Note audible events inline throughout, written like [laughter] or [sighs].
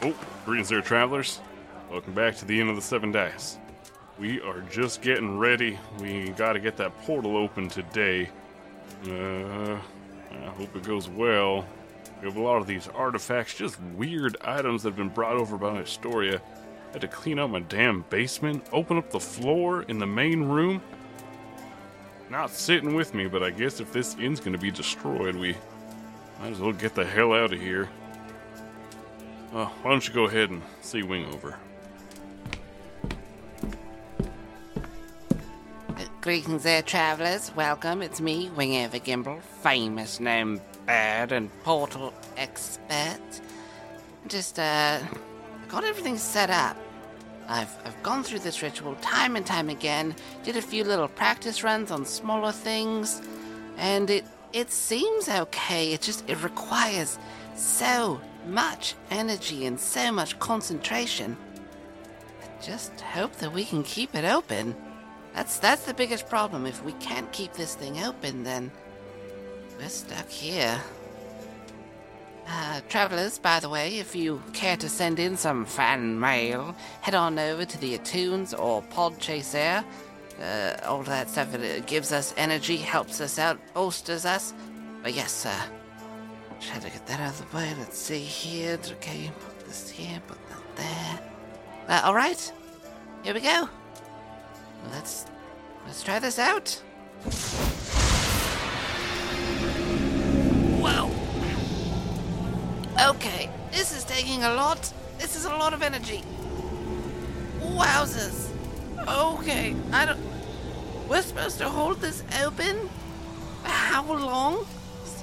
Oh, greetings there, travelers. Welcome back to the end of the seven days. We are just getting ready. We gotta get that portal open today. Uh, I hope it goes well. We have a lot of these artifacts, just weird items that have been brought over by Astoria. Had to clean out my damn basement, open up the floor in the main room. Not sitting with me, but I guess if this inn's gonna be destroyed, we might as well get the hell out of here. Uh, why don't you go ahead and see Wing over? Greetings there, travellers. Welcome. It's me, Wingover Gimble, famous gnome bird and portal expert. Just, uh, got everything set up. I've, I've gone through this ritual time and time again, did a few little practice runs on smaller things, and it, it seems okay. It just, it requires so much energy and so much concentration. I just hope that we can keep it open. That's that's the biggest problem. If we can't keep this thing open, then we're stuck here. Uh, travelers, by the way, if you care to send in some fan mail, head on over to the iTunes or Podchaser. Uh, all that stuff it gives us energy, helps us out, bolsters us. But yes, uh, try to get that out of the way. Let's see here. Okay, put this here, put that there. Uh, all right, here we go. Let's let's try this out. Okay, this is taking a lot. This is a lot of energy. Wowzers. Okay, I don't. We're supposed to hold this open. For How long?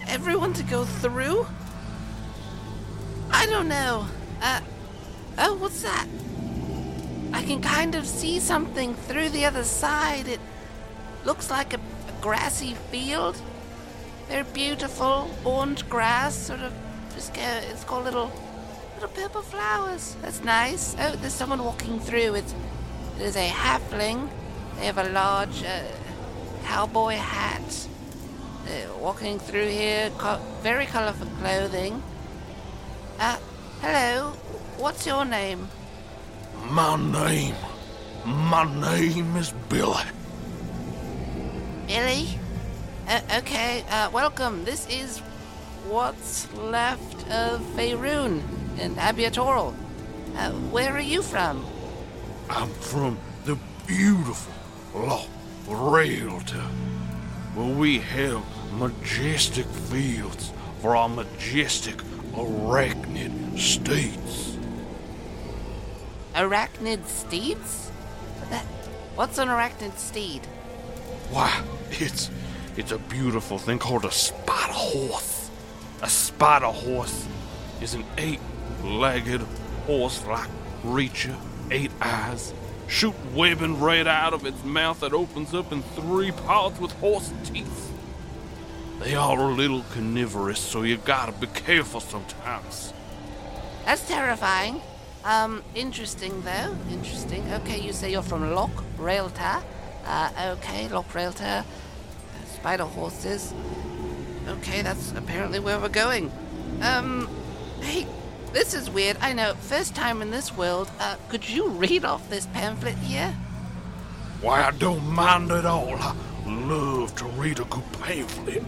Everyone to go through? I don't know. Uh. Oh, what's that? I can kind of see something through the other side. It looks like a, a grassy field. Very beautiful orange grass, sort of. Just go. It's got little, little purple flowers. That's nice. Oh, there's someone walking through. It's it is a halfling. They have a large uh, cowboy hat. They're walking through here. Co- very colorful clothing. Uh, hello. What's your name? My name. My name is Billy. Billy? Uh, okay, uh, welcome. This is what's left of Faerun and Abiatoral. Uh, where are you from? I'm from the beautiful Loch Realtor, where we have majestic fields for our majestic arachnid states. Arachnid steeds? What's an arachnid steed? Why, it's it's a beautiful thing called a spider horse. A spider horse is an eight-legged horse-like creature, eight eyes, shoot webbing right out of its mouth that opens up in three parts with horse teeth. They are a little carnivorous, so you gotta be careful sometimes. That's terrifying. Um, interesting though. Interesting. Okay, you say you're from Loch Railta. Uh, okay, Loch Railta. Spider horses. Okay, that's apparently where we're going. Um, hey, this is weird. I know. First time in this world. Uh, could you read off this pamphlet here? Why, I don't mind at all. Love to read a good pamphlet.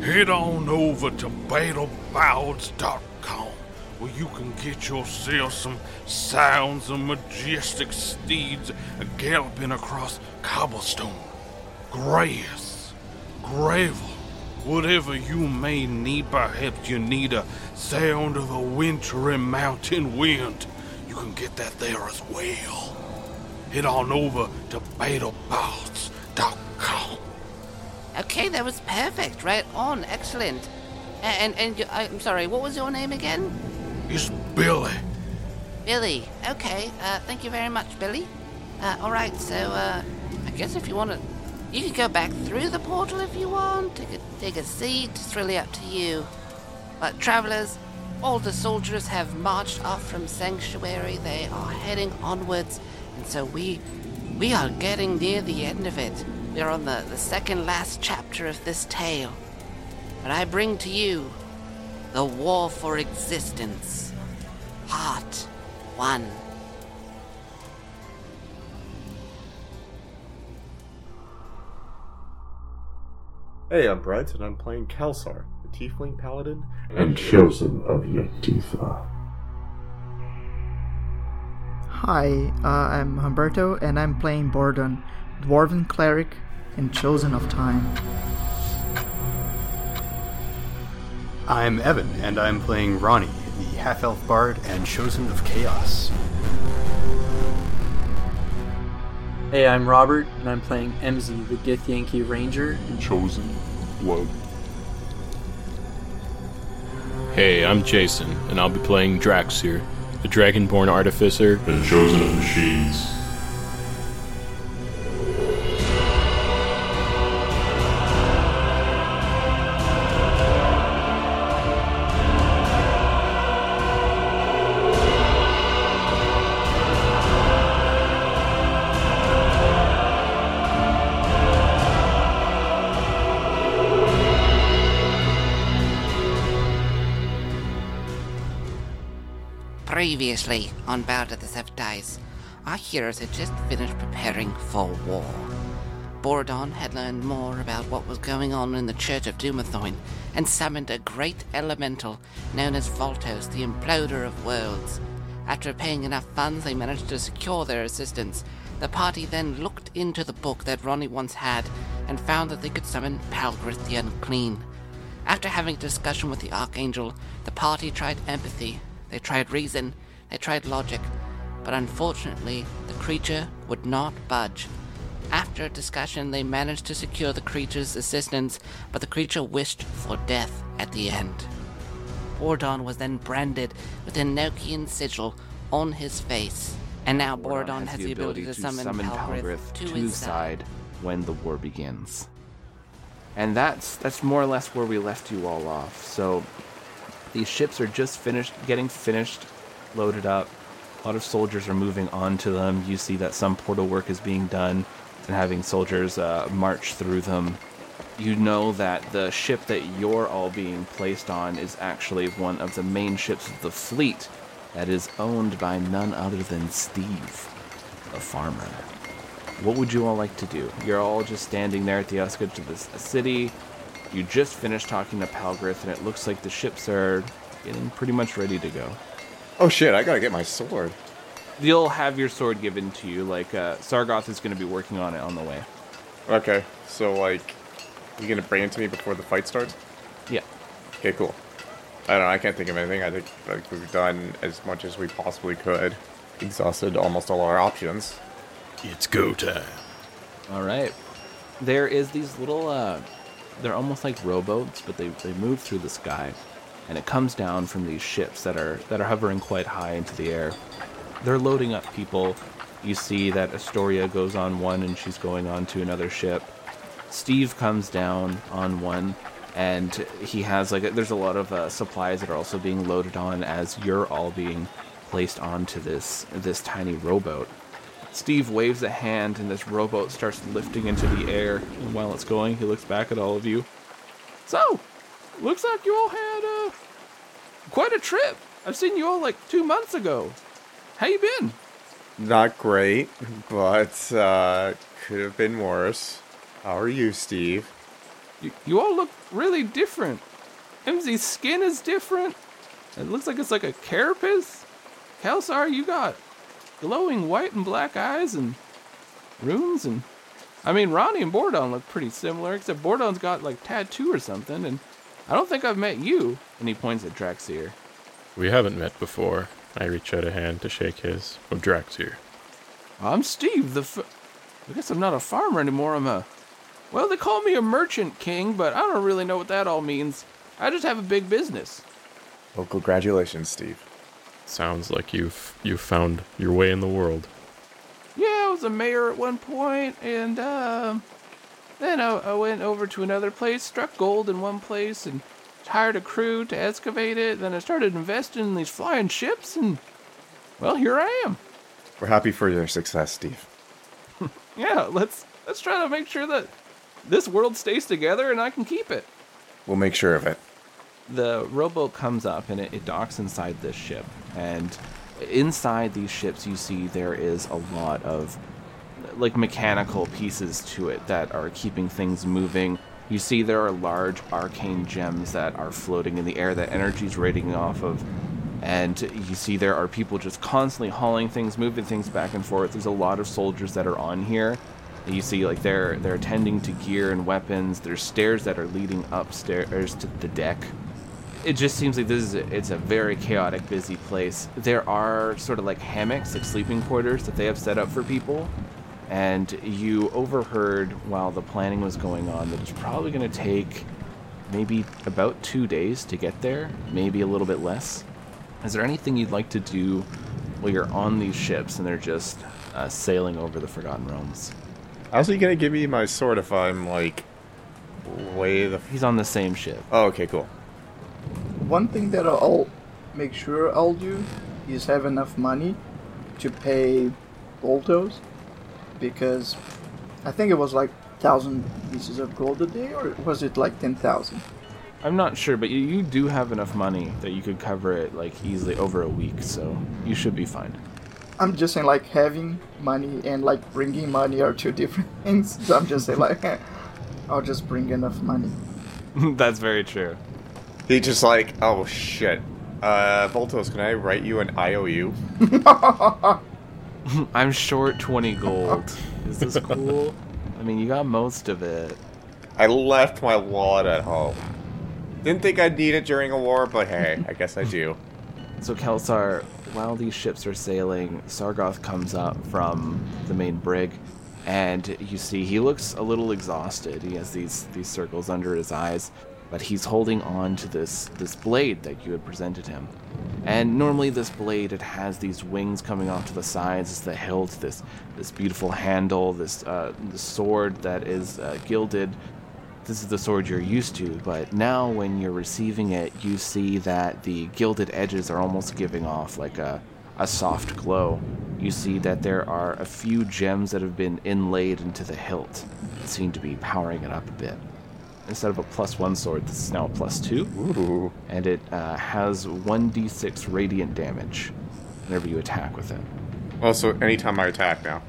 Head on over to battlebards.com where you can get yourself some sounds of majestic steeds galloping across cobblestone, grass, gravel, whatever you may need. Perhaps you need a sound of a wintry mountain wind. You can get that there as well. Head on over to battlebards.com. Okay, that was perfect. Right on. Excellent. A- And and, I'm sorry. What was your name again? It's Billy. Billy. Okay. Uh, thank you very much, Billy. Uh, all right. So uh, I guess if you want to, you can go back through the portal if you want. Take a take a seat. It's really up to you. But travelers, all the soldiers have marched off from Sanctuary. They are heading onwards, and so we we are getting near the end of it. We are on the, the second last chapter of this tale. But I bring to you the war for existence. Part 1. Hey, I'm Brett, and I'm playing Kelsar, the Tiefling Paladin. and chosen of Yetifa. Hi, uh, I'm Humberto, and I'm playing Bordon, Dwarven Cleric and Chosen of Time. I'm Evan, and I'm playing Ronnie, the half elf bard and chosen of chaos. Hey, I'm Robert, and I'm playing MZ, the Githyanki Ranger. And Chosen blood. Hey, I'm Jason, and I'll be playing Draxir, the Dragonborn Artificer. And chosen of machines. On of the Seven Dice, our heroes had just finished preparing for war. Bordon had learned more about what was going on in the Church of Dumathoin and summoned a great elemental known as Voltos, the Imploder of Worlds. After paying enough funds, they managed to secure their assistance. The party then looked into the book that Ronnie once had and found that they could summon Palgrith the Unclean. After having a discussion with the Archangel, the party tried empathy, they tried reason, they tried logic, but unfortunately, the creature would not budge. After a discussion, they managed to secure the creature's assistance, but the creature wished for death at the end. Bordon was then branded with an Enochian sigil on his face, and now Bordon has, the ability, to summon, Palgrith, to his side. when the war begins. And that's that's more or less where we left you all off. So these ships are just finished getting finished, loaded up. A lot of soldiers are moving onto them. You see that some portal work is being done and having soldiers uh, march through them. You know that the ship that you're all being placed on is actually one of the main ships of the fleet that is owned by none other than Steve, the farmer. What would you all like to do? You're all just standing there at the outskirts of this city. You just finished talking to Palgrith, and it looks like the ships are getting pretty much ready to go. Oh shit, I gotta get my sword. You'll have your sword given to you. Like uh, Sargoth is going to be working on it on the way. Okay, so like, you gonna bring it to me before the fight starts? Yeah. Okay, cool. I don't know, I can't think of anything. I think like we've done as much as we possibly could. Exhausted almost all our options. It's go time. All right. There is these little. Uh, they're almost like rowboats, but they they move through the sky, and it comes down from these ships that are that are hovering quite high into the air. They're loading up people. You see that Astoria goes on one, and she's going on to another ship. Steve comes down on one, and he has like there's a lot of uh, supplies that are also being loaded on as you're all being placed onto this this tiny rowboat. Steve waves a hand, and this rowboat starts lifting into the air. And while it's going, he looks back at all of you. So, looks like you all had uh, quite a trip. I've seen you all like two months ago. How you been? Not great, but uh, could have been worse. How are you, Steve? You, you all look really different. MZ's skin is different. It looks like it's like a carapace. Kelsar, you got glowing white and black eyes and runes and I mean Ronnie and Bordon look pretty similar, except Bordon's got like tattoo or something, and I don't think I've met you. And he points at Draxir. We haven't met before. I reach out a hand to shake his. Of Draxir. I'm Steve, the f- I guess I'm not a farmer anymore, I'm a well, they call me a merchant king, but I don't really know what that all means. I just have a big business. Well, congratulations, Steve. Sounds like you've you found your way in the world. Yeah, I was a mayor at one point, and um, then I, I went over to another place, struck gold in one place, and hired a crew to excavate it. Then I started investing in these flying ships, and well, here I am. We're happy for your success, Steve. [laughs] Yeah, let's let's try to make sure that this world stays together and I can keep it. We'll make sure of it. the rowboat comes up and it, it docks inside this ship. And inside these ships, you see there is a lot of like mechanical pieces to it that are keeping things moving. You see there are large arcane gems that are floating in the air that energy is radiating off of. And you see there are people just constantly hauling things, moving things back and forth. There's a lot of soldiers that are on here. You see like they're they're tending to gear and weapons. There's stairs that are leading upstairs to the deck. It just seems like this is it's a very chaotic, busy place. There are sort of like hammocks, like sleeping quarters that they have set up for people and you overheard while the planning was going on that it's probably going to take maybe about two days to get there, maybe a little bit less. Is there anything you'd like to do while you're on these ships and they're just uh, sailing over the Forgotten Realms? How's he gonna give me my sword if I'm like way the? He's on the same ship. Oh, okay, cool. One thing that I'll make sure I'll do is have enough money to pay Voltos because I think it was like thousand pieces of gold a day, or was it like ten thousand? I'm not sure, but you, you do have enough money that you could cover it like easily over a week, so you should be fine. I'm just saying like having money and like bringing money are two [laughs] different things. So I'm just saying like [laughs] I'll just bring enough money. [laughs] That's very true. He just like, oh shit. Uh, Voltos, can I write you an IOU? [laughs] I'm short 20 gold. Oh. Is this cool? I mean, you got most of it. I left my wallet at home. Didn't think I'd need it during a war, but hey, I guess I do. [laughs] So, Kelsar, while these ships are sailing, Sargoth comes up from the main brig, and you see he looks a little exhausted. He has these these circles under his eyes, but he's holding on to this this blade that you had presented him. And normally this blade it has these wings coming off to the sides, it's the hilt, this this beautiful handle, this uh, the sword that is uh, gilded. This is the sword you're used to, but now when you're receiving it, you see that the gilded edges are almost giving off like a a soft glow. You see that there are a few gems that have been inlaid into the hilt seem to be powering it up a bit instead of a plus one sword, this is now a plus two. Ooh. And it uh, has 1d6 radiant damage whenever you attack with it. Well, so anytime I attack now.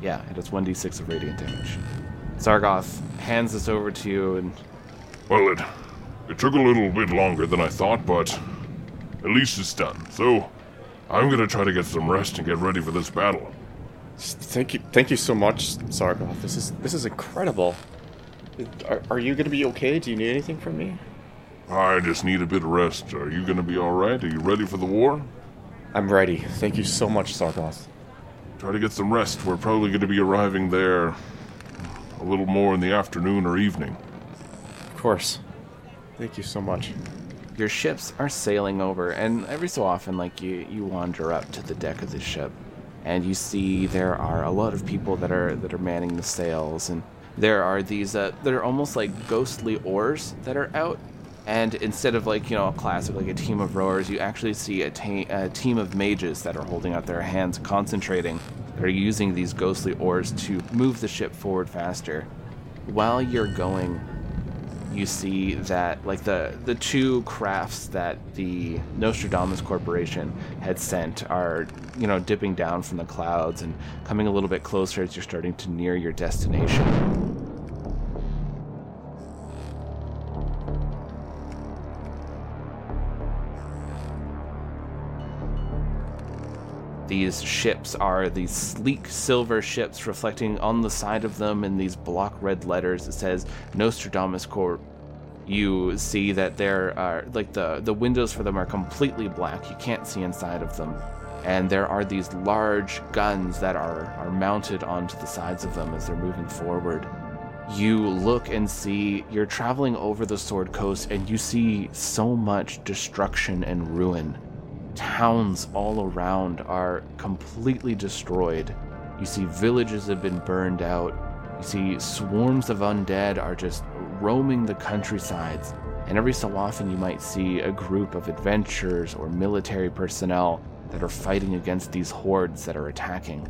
Yeah, it does 1d6 of radiant damage. Sargoth hands this over to you and. Well, it, it took a little bit longer than I thought, but at least it's done. So, I'm gonna try to get some rest and get ready for this battle. Thank you, thank you so much, Sargoth. This is this is incredible. Are, are you gonna be okay? Do you need anything from me? I just need a bit of rest. Are you gonna be alright? Are you ready for the war? I'm ready. Thank you so much, Sargoth. Try to get some rest. We're probably gonna be arriving there a little more in the afternoon or evening. Of course. Thank you so much. Your ships are sailing over, and every so often, like you, you wander up to the deck of the ship, and you see there are a lot of people that are that are manning the sails, and there are these uh, that are almost like ghostly oars that are out. And instead of like you know a classic like a team of rowers, you actually see a, ta- a team of mages that are holding out their hands, concentrating. They're using these ghostly oars to move the ship forward faster. While you're going, you see that like the the two crafts that the Nostradamus Corporation had sent are you know dipping down from the clouds and coming a little bit closer as you're starting to near your destination. These ships are these sleek silver ships reflecting on the side of them in these block red letters. It says Nostradamus Corp you see that there are like the the windows for them are completely black. You can't see inside of them. And there are these large guns that are are mounted onto the sides of them as they're moving forward. You look and see you're traveling over the sword coast and you see so much destruction and ruin towns all around are completely destroyed you see villages have been burned out you see swarms of undead are just roaming the countrysides, and every so often you might see a group of adventurers or military personnel that are fighting against these hordes that are attacking.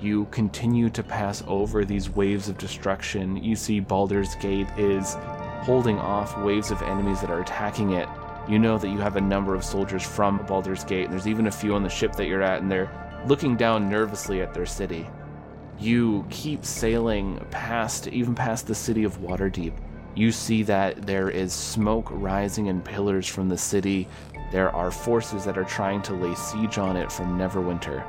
You continue to pass over these waves of destruction. You see Baldur's Gate is holding off waves of enemies that are attacking it. You know that you have a number of soldiers from Baldur's Gate, and there's even a few on the ship that you're at, and they're looking down nervously at their city. You keep sailing past, even past the city of Waterdeep. You see that there is smoke rising in pillars from the city. There are forces that are trying to lay siege on it from Neverwinter.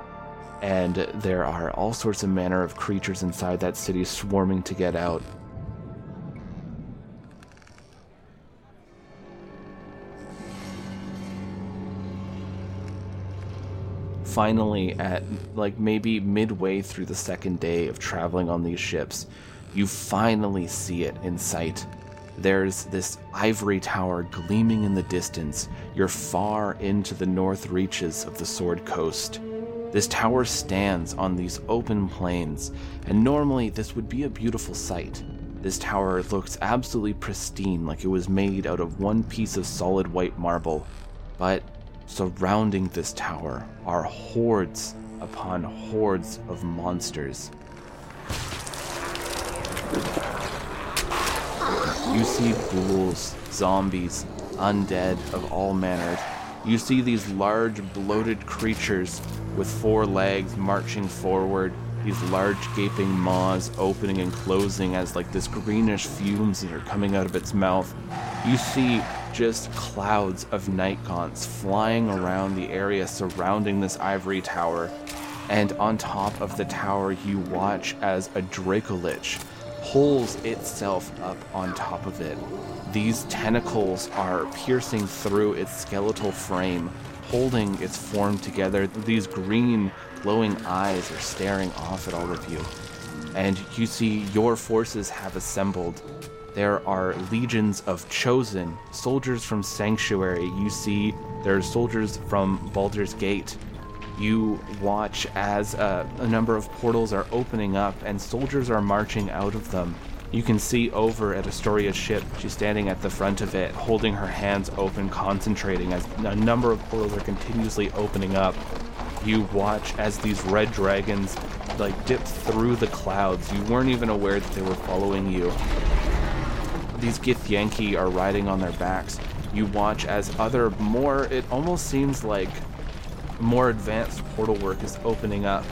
And there are all sorts of manner of creatures inside that city swarming to get out. Finally at like maybe midway through the second day of traveling on these ships you finally see it in sight. There's this ivory tower gleaming in the distance you're far into the north reaches of the sword coast. This tower stands on these open plains and normally this would be a beautiful sight. This tower looks absolutely pristine like it was made out of one piece of solid white marble. But Surrounding this tower are hordes upon hordes of monsters. You see ghouls, zombies, undead of all manner. You see these large, bloated creatures with four legs marching forward, these large gaping maws opening and closing as like this greenish fumes that are coming out of its mouth. You see just clouds of night gaunts flying around the area surrounding this ivory tower. And on top of the tower, you watch as a Dracolich pulls itself up on top of it. These tentacles are piercing through its skeletal frame, holding its form together. These green, glowing eyes are staring off at all of you. And you see your forces have assembled there are legions of chosen soldiers from Sanctuary. You see there are soldiers from Baldur's Gate. You watch as uh, a number of portals are opening up and soldiers are marching out of them. You can see over at Astoria's ship. She's standing at the front of it, holding her hands open, concentrating as a number of portals are continuously opening up. You watch as these red dragons like dip through the clouds. You weren't even aware that they were following you these Githyanki are riding on their backs. You watch as other more, it almost seems like more advanced portal work is opening up,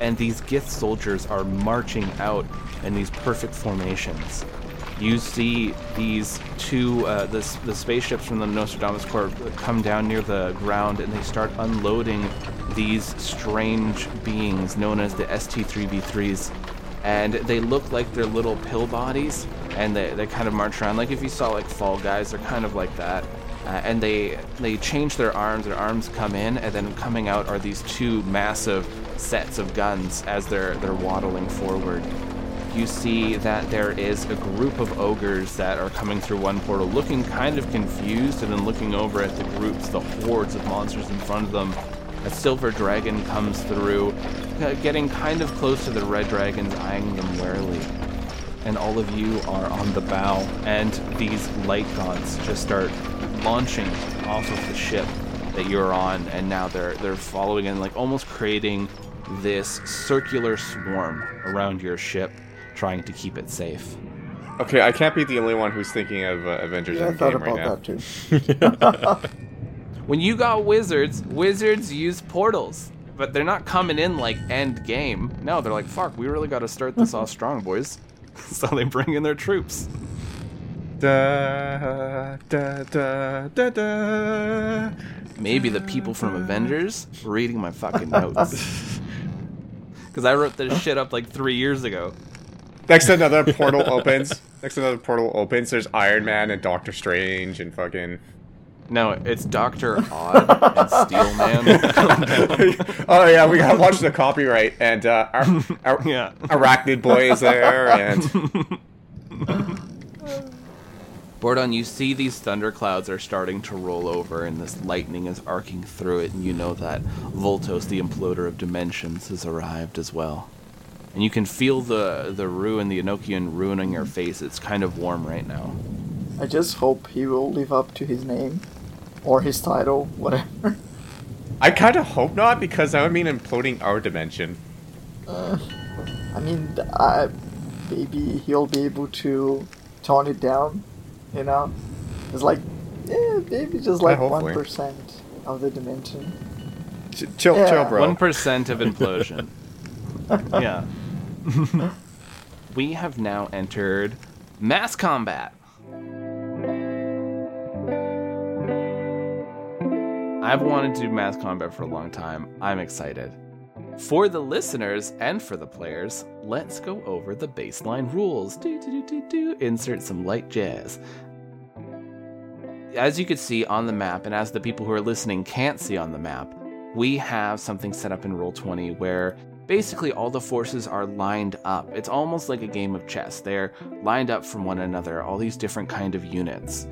and these Gith soldiers are marching out in these perfect formations. You see these two, uh, the, the spaceships from the Nostradamus Corps come down near the ground and they start unloading these strange beings known as the ST3V3s. And they look like they're little pill bodies, and they, they kind of march around like if you saw like Fall Guys, they're kind of like that. Uh, and they they change their arms. Their arms come in, and then coming out are these two massive sets of guns as they're they're waddling forward. You see that there is a group of ogres that are coming through one portal, looking kind of confused, and then looking over at the groups, the hordes of monsters in front of them. A silver dragon comes through, uh, getting kind of close to the red dragons, eyeing them warily and all of you are on the bow, and these light gaunts just start launching off of the ship that you're on, and now they're they're following and like almost creating this circular swarm around your ship, trying to keep it safe. Okay, I can't be the only one who's thinking of uh, Avengers Yeah, I Endgame thought right now. about that too. [laughs] When you got wizards, wizards use portals. But they're not coming in like end game. No, they're like, fuck, we really gotta start this off [laughs] strong, boys. [laughs] so they bring in their troops. Da, da, da, da, da. Maybe the people from Avengers reading my fucking notes. Because I wrote this shit up like three years ago. Next another portal opens. Next another portal opens. There's Iron Man and Doctor Strange and fucking. No, it's Doctor Odd and Steel Man. [laughs] oh yeah, we gotta watch the copyright and uh, our, our [laughs] yeah. Arachnid Boy is there and [laughs] Bordon, you see these thunderclouds are starting to roll over and this lightning is arcing through it, and you know that Voltos, the imploder of dimensions, has arrived as well. And you can feel the the ruin, the Enochian ruin on your face. It's kind of warm right now. I just hope he will live up to his name or his title, whatever. [laughs] I kind of hope not because that would mean imploding our dimension. Uh, I mean, I, maybe he'll be able to tone it down You know, it's like yeah, maybe just like one of the dimension. Ch- chill, Yeah. chill, bro. One percent of implosion. [laughs] yeah. [laughs] we have now entered mass combat. I've wanted to do mass combat for a long time. I'm excited. For the listeners and for the players, let's go over the baseline rules. Do, do, do, do, do. Insert some light jazz. As you can see on the map, and as the people who are listening can't see on the map, we have something set up in Roll20 where basically all the forces are lined up. It's almost like a game of chess. They're lined up from one another, all these different kind of units.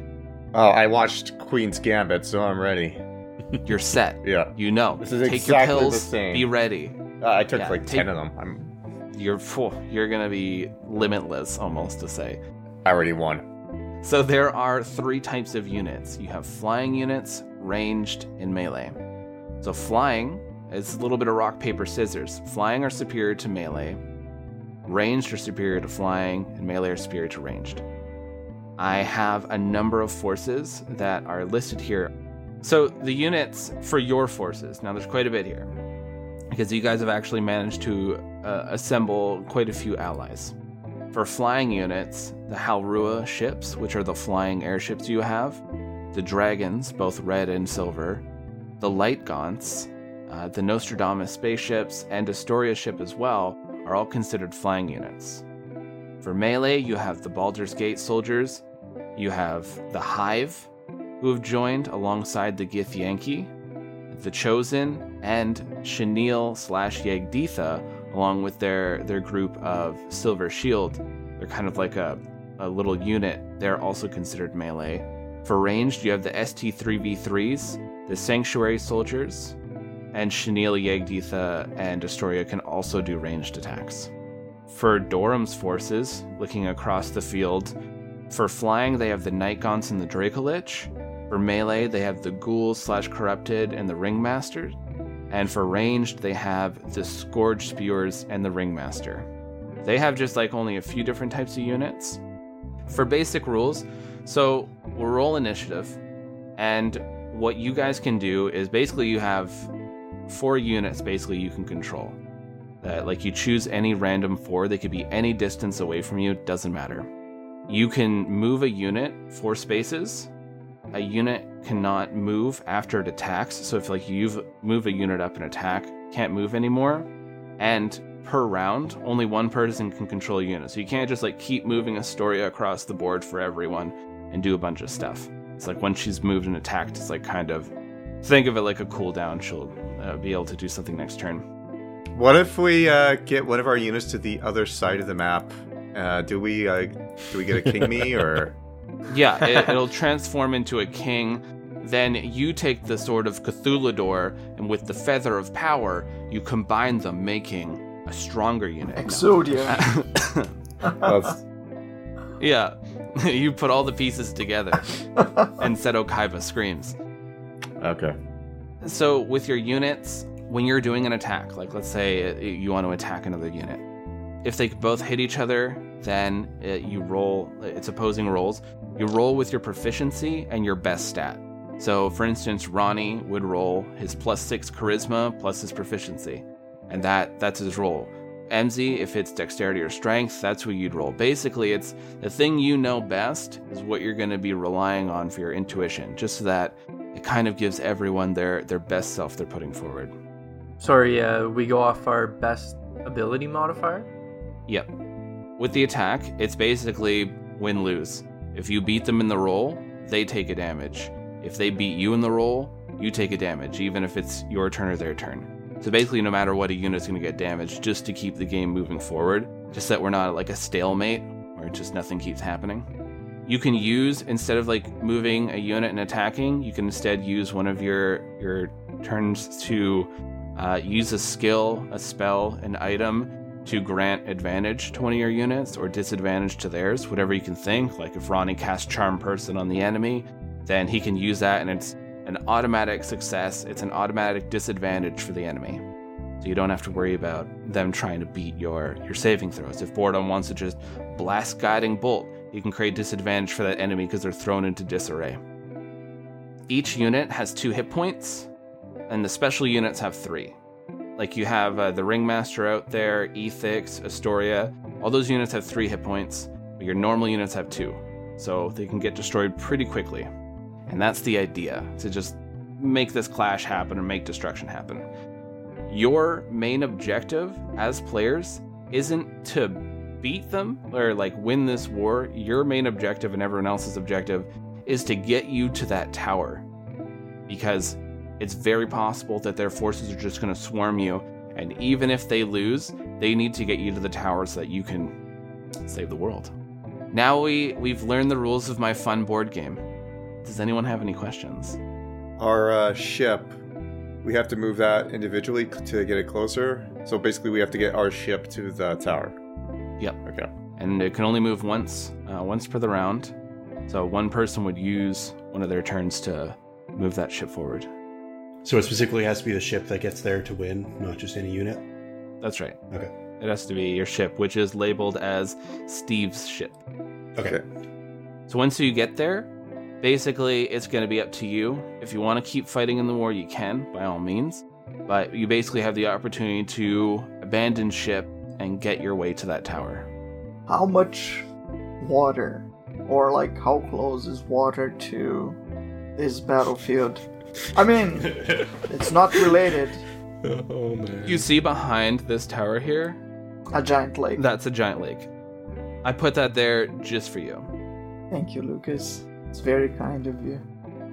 Oh, I watched Queen's Gambit, so I'm ready. [laughs] You're set. Yeah. You know. This is Take exactly your the pills. same. Be ready. Uh, I took Yeah, like take- ten of them. I'm. You're phew, you're gonna be limitless almost to say. I already won. So there are three types of units. You have flying units, ranged, and melee. So flying is a little bit of rock paper scissors. Flying are superior to melee. Ranged are superior to flying, and melee are superior to ranged. I have a number of forces that are listed here. So the units for your forces. Now there's quite a bit here because you guys have actually managed to uh, assemble quite a few allies. For flying units, the Halrua ships, which are the flying airships you have, the dragons, both red and silver, the light gaunts, uh, the Nostradamus spaceships, and Astoria ship as well, are all considered flying units. For melee, you have the Baldur's Gate soldiers, you have the Hive, who have joined alongside the Githyanki, the Chosen, and Chenille slash Yagditha, along with their, their group of Silver Shield. They're kind of like a, a little unit. They're also considered melee. For ranged, you have the ST3v3s, the Sanctuary Soldiers, and Chenille, Yagditha, and Astoria can also do ranged attacks. For Doram's forces, looking across the field, for flying, they have the Night Gaunts and the Dracolich. For melee, they have the Ghouls slash Corrupted and the Ringmasters. And for ranged, they have the Scourge Spewers and the Ringmaster. They have just like only a few different types of units. For basic rules, so we'll roll initiative, and what you guys can do is basically you have four units basically you can control. Uh, like you choose any random four, they could be any distance away from you, doesn't matter. You can move a unit four spaces. A unit cannot move after it attacks. So if like you move a unit up and attack, can't move anymore. And per round, only one person can control a unit. So you can't just like keep moving Astoria across the board for everyone and do a bunch of stuff. It's like once she's moved and attacked, it's like kind of think of it like a cooldown. She'll uh, be able to do something next turn. What if we uh, get one of our units to the other side of the map? Uh, do we uh, do we get a king me [laughs] or? Yeah, it, [laughs] it'll transform into a king. Then you take the sword of Cthulhador, and with the feather of power, you combine them, making a stronger unit. Exodia. [laughs] That's, Yeah, you put all the pieces together, and Seto Kaiba screams. Okay. So with your units, when you're doing an attack, like let's say uh, you want to attack another unit, if they both hit each other, then uh, you roll. It's opposing rolls. You roll with your proficiency and your best stat. So, for instance, Ronnie would roll his plus six charisma plus his proficiency, and that that's his roll. MZ, if it's dexterity or strength, that's what you'd roll. Basically, it's the thing you know best is what you're going to be relying on for your intuition, just so that it kind of gives everyone their their best self they're putting forward. Sorry, uh, we go off our best ability modifier. Yep. With the attack, it's basically win lose. If you beat them in the roll, they take a damage. If they beat you in the roll, you take a damage, even if it's your turn or their turn. So basically, no matter what, a unit's going to get damaged just to keep the game moving forward, just that we're not like a stalemate where just nothing keeps happening. You can use instead of like moving a unit and attacking, you can instead use one of your your turns to uh, use a skill, a spell, an item to grant advantage to one of your units or disadvantage to theirs, whatever you can think. Like if Ronnie casts Charm Person on the enemy, then he can use that and it's an automatic success. It's an automatic disadvantage for the enemy. So you don't have to worry about them trying to beat your, your saving throws. If Bordon wants to just blast Guiding Bolt, you can create disadvantage for that enemy because they're thrown into disarray. Each unit has two hit points, and the special units have three. Like you have uh, the Ringmaster out there, Ethix, Astoria. All those units have three hit points, but your normal units have two. So they can get destroyed pretty quickly. And that's the idea to just make this clash happen or make destruction happen. Your main objective as players isn't to beat them or like win this war. Your main objective and everyone else's objective is to get you to that tower. Because it's very possible that their forces are just going to swarm you. And even if they lose, they need to get you to the tower so that you can save the world. Now we, we've learned the rules of my fun board game. Does anyone have any questions? Our uh, ship, we have to move that individually to get it closer. So basically, we have to get our ship to the tower. Yep. Okay. And it can only move once, uh, once per the round. So one person would use one of their turns to move that ship forward. So it specifically has to be the ship that gets there to win, not just any unit. That's right. Okay. It has to be your ship, which is labeled as Steve's ship. Okay. So once you get there, basically it's going to be up to you. If you want to keep fighting in the war, you can, by all means. But you basically have the opportunity to abandon ship and get your way to that tower. How much water, or like how close is water to this battlefield? I mean, [laughs] it's not related. Oh man. You see behind this tower here, A giant lake. that's a giant lake. I put that there just for you. Thank you, Lucas. It's very kind of you.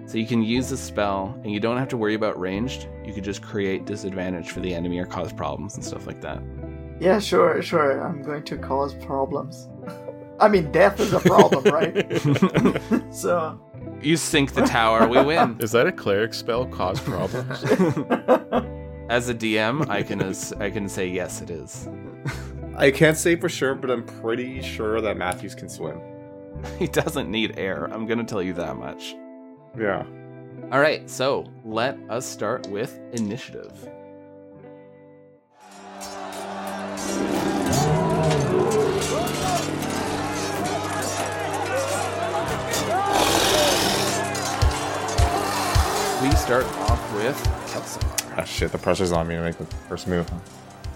So you can use the spell, and you don't have to worry about ranged. You could just create disadvantage for the enemy or cause problems and stuff like that. Yeah, sure, sure. I'm going to cause problems. I mean, death is a problem, right? [laughs] so, You sink the tower, we win. Is that a cleric spell? Cause problems? [laughs] As a DM, I can as- I can say yes, it is. I can't say for sure, but I'm pretty sure that Matthews can swim. [laughs] He doesn't need air. I'm gonna tell you that much. Yeah. All right, so let us start with initiative. Start off with Kelsar. Ah, shit, the pressure's on me to make the first move.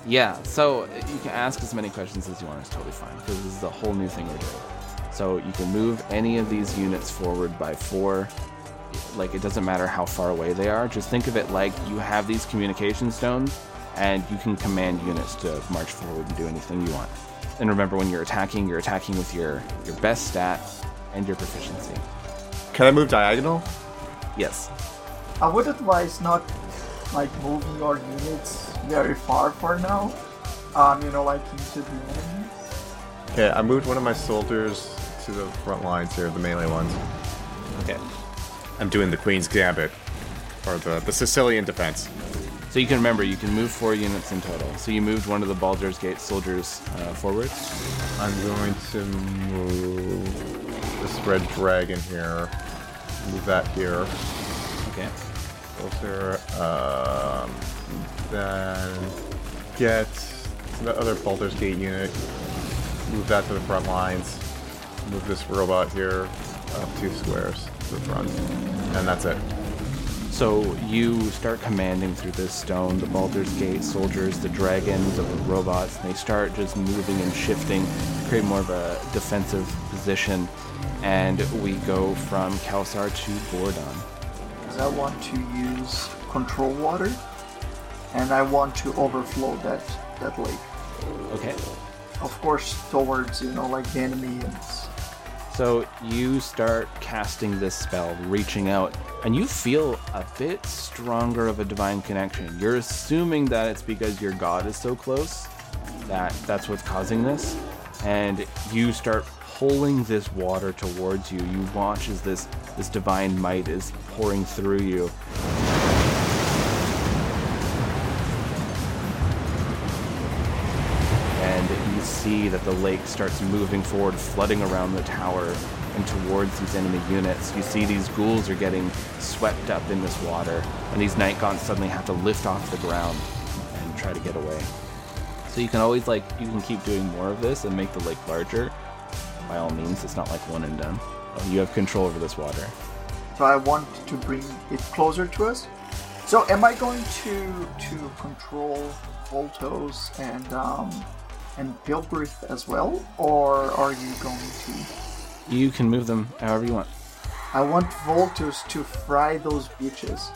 Yeah, so you can ask as many questions as you want. It's totally fine because this is a whole new thing we're doing. So you can move any of these units forward by four. Like it doesn't matter how far away they are. Just think of it like you have these communication stones, and you can command units to march forward and do anything you want. And remember, when you're attacking, you're attacking with your your best stat and your proficiency. Can I move diagonal? Yes. I would advise not like moving your units very far for now. Um, you know, like into the enemy. Okay, I moved one of my soldiers to the front lines here, the melee ones. Okay. I'm doing the Queen's Gambit, or the, the Sicilian defense. So you can remember, you can move four units in total. So you moved one of the Baldur's Gate soldiers uh, forward. I'm going to move this red dragon here. Move that here. Okay. Um, then get the other Baldur's Gate unit. Move that to the front lines. Move this robot here up two squares to the front. And that's it. So you start commanding through this stone the Baldur's Gate soldiers, the dragons, the robots. And they start just moving and shifting to create more of a defensive position. And we go from Kelsar to Bordon. I want to use control water, and I want to overflow that that lake. Okay. Of course, towards you know like the enemy and So you start casting this spell, reaching out, and you feel a bit stronger of a divine connection. You're assuming that it's because your god is so close that that's what's causing this, and you start pulling this water towards you. You watch as this this divine might is pouring through you. and you see that the lake starts moving forward, flooding around the tower and towards these enemy units. You see these ghouls are getting swept up in this water, and these night suddenly have to lift off the ground and try to get away. So you can always like you can keep doing more of this and make the lake larger, by all means, it's not like one and done. You have control over this water. So I want to bring it closer to us. So am I going to to control Voltos and um and Bilbrith as well, or are you going to? You can move them however you want. I want Voltos to fry those bitches.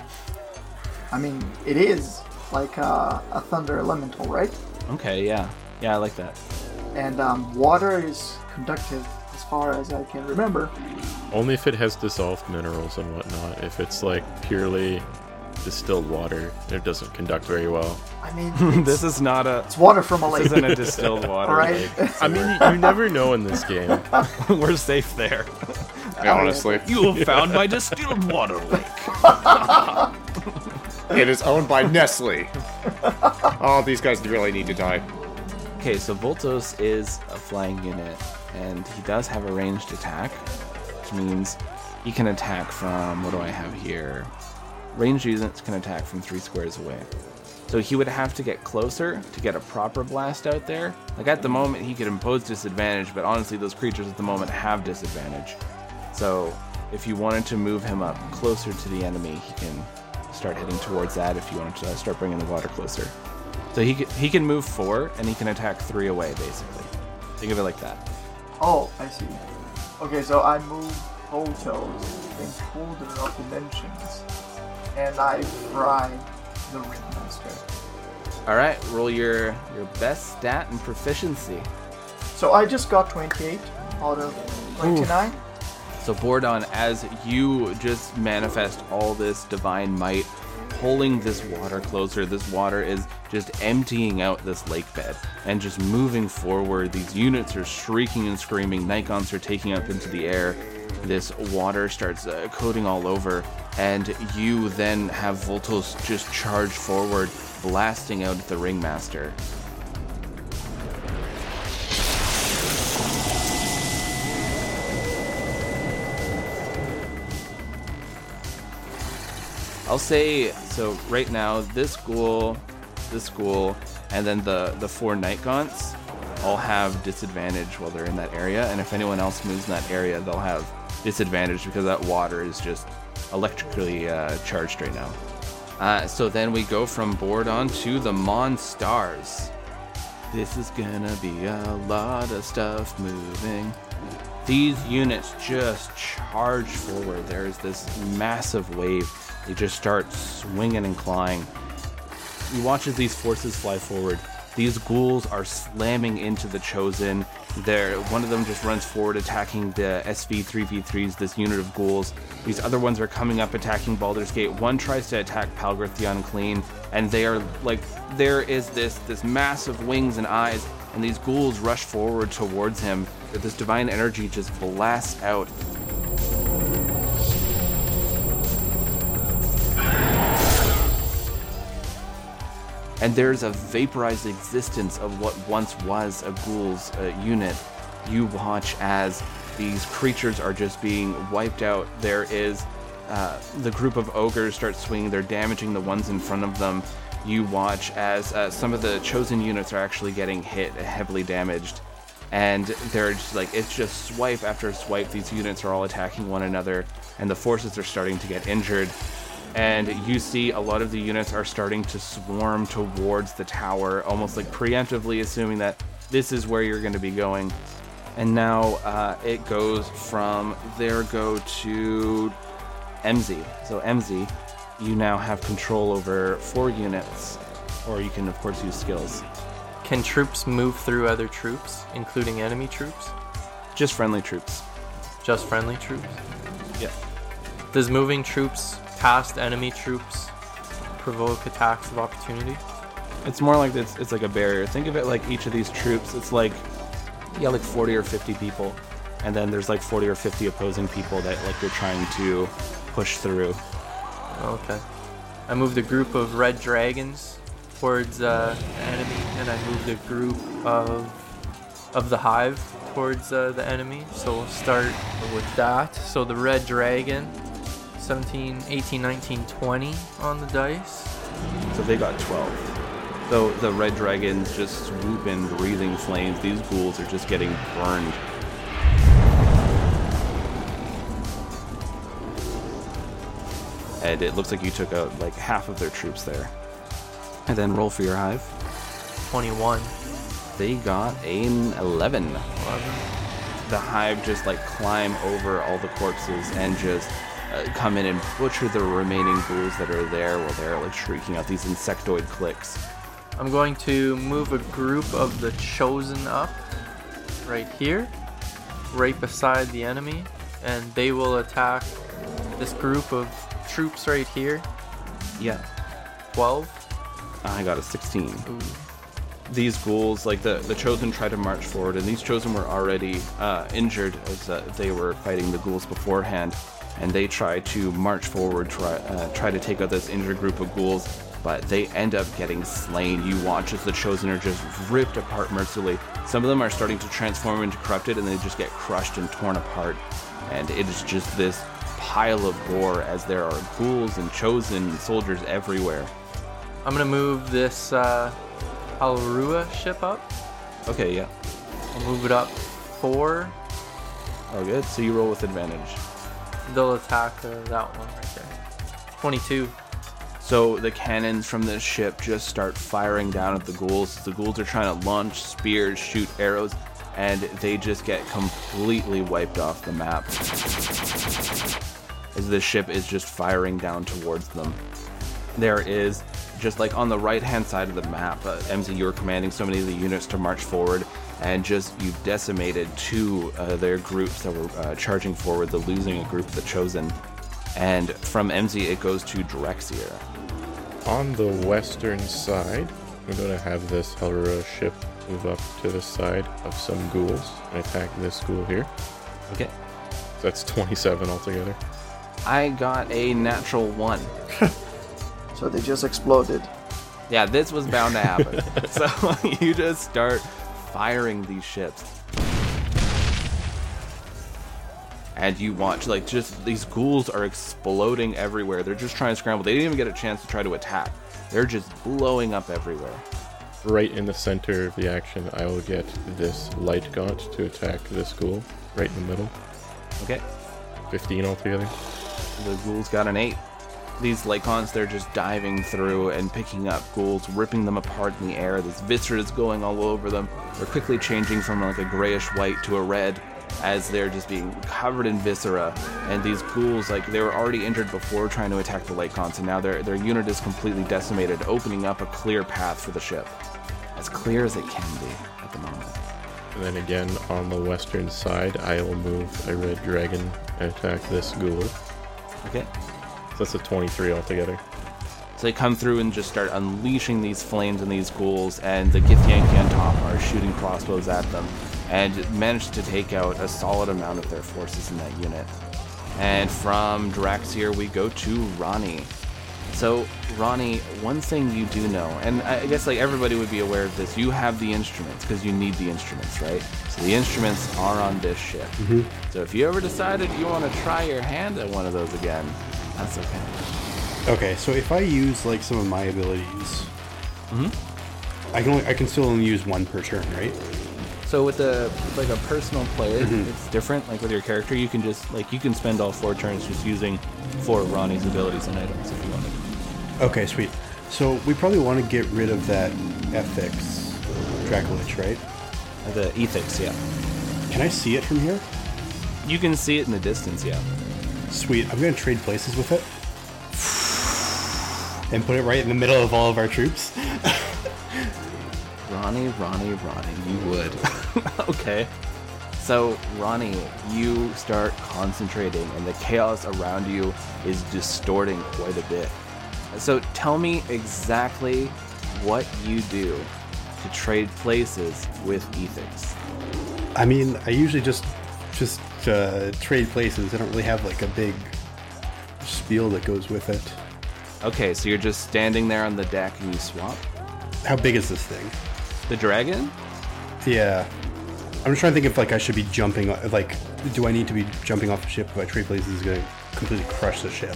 I mean, it is like a, a thunder elemental, right? Okay, yeah. Yeah, I like that. And um, water is conductive as far as I can remember. Only if it has dissolved minerals and whatnot. If it's like purely distilled water, it doesn't conduct very well. I mean, [laughs] this is not a. It's water from a This lake. isn't a distilled [laughs] water. All right. lake. I mean, you, you never know in this game. [laughs] We're safe there. honestly. You have found my distilled water lake. It is owned by Nestle. oh, these guys really need to die. Okay, so Voltos is a flying unit, and he does have a ranged attack, which means he can attack from. What do I have here? Ranged units can attack from three squares away. So he would have to get closer to get a proper blast out there. Like at the moment, he could impose disadvantage, but honestly, those creatures at the moment have disadvantage. So if you wanted to move him up closer to the enemy, he can start heading towards that if you wanted to start bringing the water closer. So he he can move four and he can attack three away, basically. Think of it like that. Oh, I see. Okay, so I move Voltos in colder of dimensions, and I fry the Ringmaster. All right, roll your your best stat and proficiency. So I just got 28 out of 29. So Bordon, as you just manifest all this divine might, pulling this water closer, this water is just emptying out this lake bed and just moving forward. These units are shrieking and screaming. Nikons are taking up into the air. This water starts uh, coating all over, and you then have Voltos just charge forward, blasting out at the ringmaster. I'll say so right now this school, this school, and then the the four night gaunts all have disadvantage while they're in that area, and if anyone else moves in that area, they'll have disadvantage because that water is just electrically uh, charged right now. Uh, so then we go from Bordon to the Monstars. This is gonna be a lot of stuff moving. These units just charge forward. There's this massive wave. They just start swinging and clawing. You watch as these forces fly forward. These ghouls are slamming into the chosen. There, one of them just runs forward, attacking the ST3V3s. This unit of ghouls. These other ones are coming up, attacking Baldur's Gate. One tries to attack Palgrith the Unclean, and they are like, there is this this massive wings and eyes, and these ghouls rush forward towards him. This divine energy just blasts out. And there's a vaporized existence of what once was a ghoul's uh, unit. You watch as these creatures are just being wiped out. There is uh, the group of ogres start swinging. They're damaging the ones in front of them. You watch as uh, some of the chosen units are actually getting hit, heavily damaged, and they're just like it's just swipe after swipe. These units are all attacking one another, and the forces are starting to get injured and you see a lot of the units are starting to swarm towards the tower, almost like preemptively assuming that this is where you're going to be going. And now uh, it goes from there go to MZ. So MZ, you now have control over four units, or you can of course use skills. Can troops move through other troops, including enemy troops? Just friendly troops. Just friendly troops? Yeah. Does moving troops past enemy troops provoke attacks of opportunity? It's more like it's, it's like a barrier. Think of it like each of these troops. It's like got like 40 or 50 people, and then there's like 40 or 50 opposing people that like you're trying to push through. Okay. I moved a group of red dragons towards uh, the enemy, and I moved a group of of the hive towards uh, the enemy. So we'll start with that. So the red dragon, 17, 18, 19, 20 on the dice. So they got 12. So the red dragons just swoop in, breathing flames. These ghouls are just getting burned. And it looks like you took out like half of their troops there. And then roll for your hive. 21. They got an 11. 11. The hive just like climb over all the corpses and just uh, come in and butcher the remaining ghouls that are there while they're like shrieking out these insectoid clicks. I'm going to move a group of the chosen up right here, right beside the enemy, and they will attack this group of troops right here. Yeah, 12. I got a 16. These ghouls, like the, the chosen, try to march forward, and these chosen were already uh, injured as uh, they were fighting the ghouls beforehand, and they try to march forward, try uh, try to take out this injured group of ghouls, but they end up getting slain. You watch as the chosen are just ripped apart mercilessly. Some of them are starting to transform into corrupted, and they just get crushed and torn apart, and it is just this pile of gore as there are ghouls and chosen soldiers everywhere. I'm gonna move this uh, Alrua ship up. Okay, yeah. I'll move it up four. Oh, good. So you roll with advantage. They'll attack uh, that one right there. 22. So the cannons from this ship just start firing down at the ghouls. The ghouls are trying to launch spears, shoot arrows, and they just get completely wiped off the map. As the ship is just firing down towards them. There is, just like on the right hand side of the map, uh, MZ, you're commanding so many of the units to march forward, and just you've decimated two uh, their groups that were uh, charging forward, the losing group, the chosen. And from MZ, it goes to Draxier. On the western side, I'm going to have this Helra ship move up to the side of some ghouls and attack this ghoul here. Okay. So that's 27 altogether. I got a natural one. [laughs] So they just exploded. Yeah, this was bound to happen. [laughs] so [laughs] you just start firing these ships. And you watch, like, just these ghouls are exploding everywhere. They're just trying to scramble. They didn't even get a chance to try to attack. They're just blowing up everywhere. Right in the center of the action, I will get this light gaunt to attack this ghoul right in the middle. Okay. 15 altogether. The ghouls got an 8. These Lycons, they're just diving through and picking up ghouls, ripping them apart in the air. This viscera is going all over them. They're quickly changing from like a grayish white to a red as they're just being covered in viscera. And these ghouls, like they were already injured before trying to attack the Lycons, and now their their unit is completely decimated, opening up a clear path for the ship. As clear as it can be at the moment. And then again, on the western side, I will move a red dragon and attack this ghoul. Okay. So that's a 23 altogether. So they come through and just start unleashing these flames and these ghouls, and the Githyanki on top are shooting crossbows at them, and manage to take out a solid amount of their forces in that unit. And from Draxier, we go to Ronnie. So, Ronnie, one thing you do know, and I guess like everybody would be aware of this, you have the instruments because you need the instruments, right? So the instruments are on this ship. Mm-hmm. So if you ever decided you want to try your hand at one of those again, that's okay. Okay, so if I use like some of my abilities, I can only, I can still only use one per turn, right? So with the like a personal player, Mhm. it's different. Like with your character, you can just like you can spend all four turns just using four of Ronnie's abilities and items if you wanted. Okay, sweet. So we probably want to get rid of that Ethix, Dracolich, right? The Ethix, yeah. Can I see it from here? You can see it in the distance, yeah. Sweet. I'm gonna trade places with it. And put it right in the middle of all of our troops. [laughs] Ronnie, Ronnie, Ronnie, you would. [laughs] okay. So, Ronnie, you start concentrating, and the chaos around you is distorting quite a bit. So, tell me exactly what you do to trade places with Ethix. I mean, I usually just just uh, trade places. I don't really have like a big spiel that goes with it. Okay, so you're just standing there on the deck and you swap? How big is this thing? The dragon? Yeah. I'm just trying to think if like I should be jumping. Like, do I need to be jumping off the ship if I trade places is going to completely crush the ship?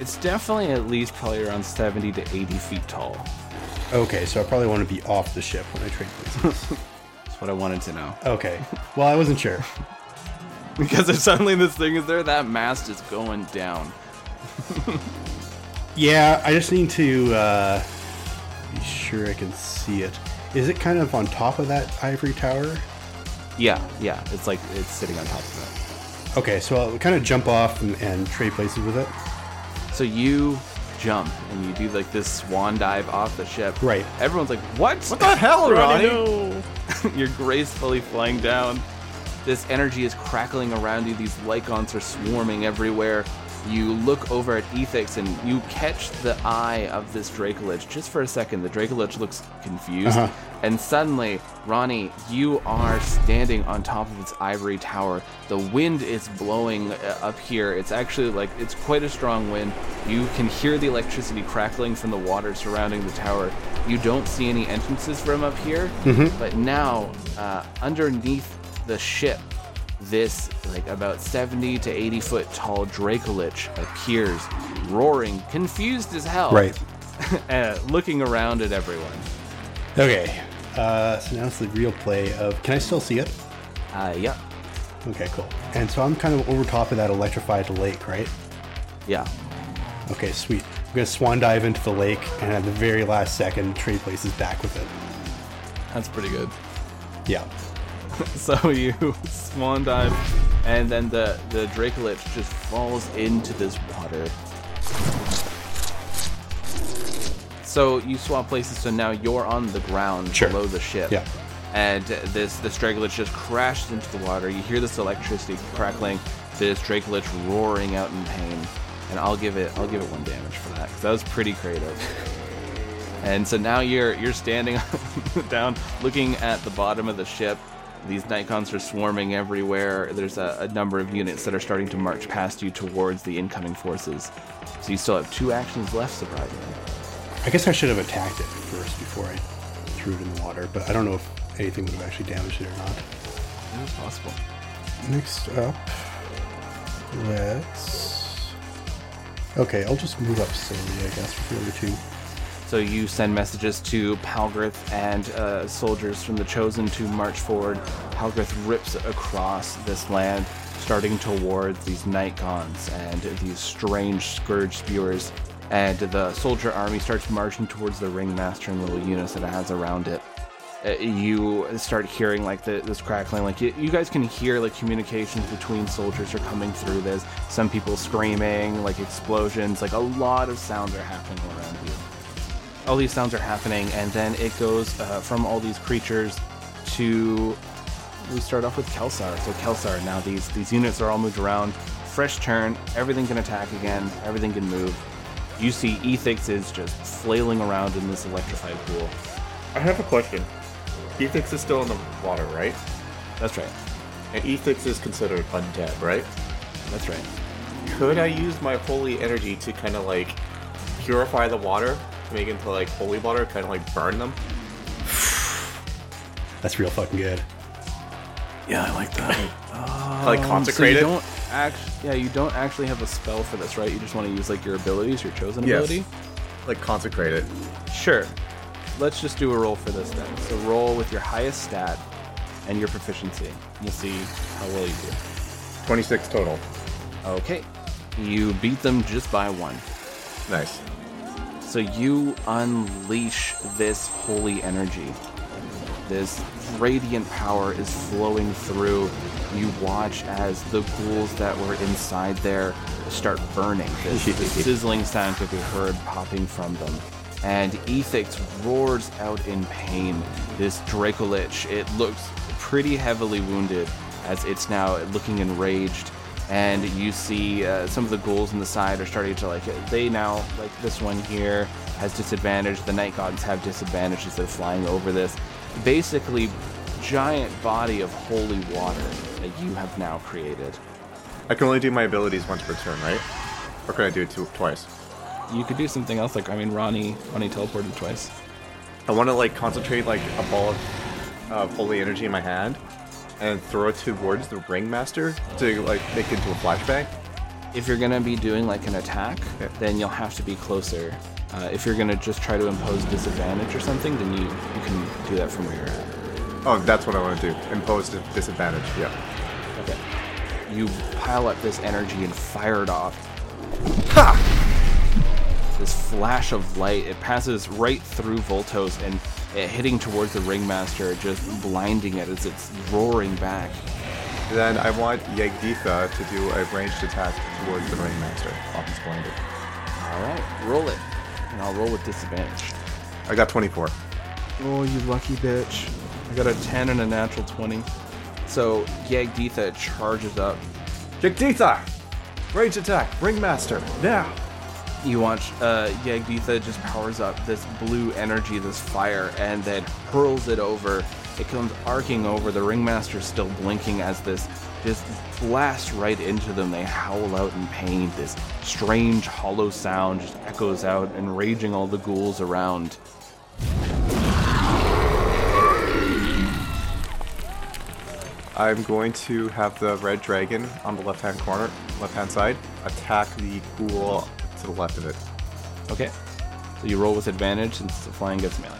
It's definitely at least probably around 70 to 80 feet tall. Okay, so I probably want to be off the ship when I trade places. [laughs] That's what I wanted to know. okay. Well, I wasn't sure. [laughs] [laughs] Because if suddenly this thing is there, that mast is going down. [laughs] Yeah, I just need to uh, be sure I can see it. Is it kind of on top of that ivory tower? Yeah, yeah. It's like it's sitting on top of it. Okay, so I'll kind of jump off and, and trade places with it. it. So you jump and you do like this swan dive off the ship. Right. Everyone's like, "What? What the hell, [laughs] Ronnie? You're gracefully flying down. This energy is crackling around you. These lycons are swarming everywhere. You look over at Ethix and you catch the eye of this Dracolich. Just for a second, the Dracolich looks confused. Uh-huh. And suddenly, Ronnie, you are standing on top of its ivory tower. The wind is blowing uh, up here. It's actually like, it's quite a strong wind. You can hear the electricity crackling from the water surrounding the tower. You don't see any entrances from up here, but now, uh, underneath the ship, this like about 70 to 80 foot tall Dracolich appears, roaring, confused as hell, Right. [laughs] uh, looking around at everyone. Okay. Uh, so now it's the real play of. Can I still see it? Uh, yeah, Okay, cool. And so I'm kind of over top of that electrified lake, right? yeah. Okay, sweet. I'm gonna swan dive into the lake, and at the very last second, trade places back with it. That's pretty good. Yeah. [laughs] So you [laughs] swan dive, and then the the Dracolich just falls into this water. So you swap places, so now you're on the ground Sure. below the ship. Yeah. And this this Dracolich just crashes into the water. You hear this electricity crackling, this Dracolich roaring out in pain. And I'll give it I'll give it one damage for that because that was pretty creative. [laughs] And so now you're you're standing down, looking at the bottom of the ship. These Nikons are swarming everywhere. There's a, a number of units that are starting to march past you towards the incoming forces. So you still have two actions left, surprisingly. I guess I should have attacked it first before I threw it in the water, but I don't know if anything would have actually damaged it or not. It's possible. Next up, let's. Okay, I'll just move up slowly, I guess, for the other two. So you send messages to Palgrith and uh, soldiers from the Chosen to march forward. Palgrith rips across this land, starting towards these Nightgons and these strange scourge spewers. And the soldier army starts marching towards the ringmaster and little units that it has around it. Uh, you start hearing like the, this crackling like you, you guys can hear like communications between soldiers are coming through this some people screaming like explosions like a lot of sounds are happening around all these sounds are happening, and then it goes uh, from all these creatures to we start off with Kelsar. So Kelsar, now these these units are all moved around. Fresh turn, everything can attack again, everything can move. You see Ethix is just flailing around in this electrified pool. I have a question. Ethix is still in the water, right? That's right. And Ethix is considered undead, right? That's right. Could I use my holy energy to kind of like purify the water, to make it into like holy water, kind of like burn them? [sighs] That's real fucking good. Yeah, I like that. [laughs] like Um, so you it? don't act, yeah, you don't actually have a spell for this, right? You just want to use like your abilities, your chosen Yes. ability. Like consecrate it. Sure. Let's just do a roll for this then. So roll with your highest stat and your proficiency. We'll see how well you do. 26 total. Okay. You beat them just by one. Nice. So you unleash this holy energy. This radiant power is flowing through. You watch as the ghouls that were inside there start burning. This, this [laughs] sizzling sound could be heard popping from them. And Ethix roars out in pain. This Dracolich, it looks pretty heavily wounded as it's now looking enraged and you see uh, some of the ghouls on the side are starting to like they now like this one here has disadvantage. The night gods have disadvantage as they're flying over this. Basically giant body of holy water that you have now created. I can only do my abilities once per turn, right? Or can I do it two, twice? you could do something else like i mean ronnie ronnie teleported twice. I want to like concentrate like a ball of uh, holy energy in my hand and throw it towards the ringmaster to like make it into a flashbang. if you're gonna be doing like an attack Yeah. then you'll have to be closer uh, if you're gonna just try to impose disadvantage or something then you you can do that from where you're at Oh, that's what I want to do. Impose disadvantage. Yeah. Okay. You pile up this energy and fire it off. Ha! This flash of light. It passes right through Voltos and Eh, hitting towards the ringmaster, just blinding it as it's roaring back. Then I want Yagditha to do a ranged attack towards the ringmaster off he's blinded. All right, roll it, and I'll roll with disadvantage. I got 24. Oh, you lucky bitch! I got a 10 and a natural 20. So Yagditha charges up. Yagditha! Ranged attack, ringmaster, now! You watch uh, Yagditha just powers up this blue energy, this fire, and then hurls it over. It comes arcing over. The ringmaster's still blinking as this just blasts right into them. They howl out in pain. This strange hollow sound just echoes out, enraging all the ghouls around. I'm going to have the red dragon on the left hand corner, left hand side, attack the ghoul to the left of it. Okay. So you roll with advantage since the flying gets melee.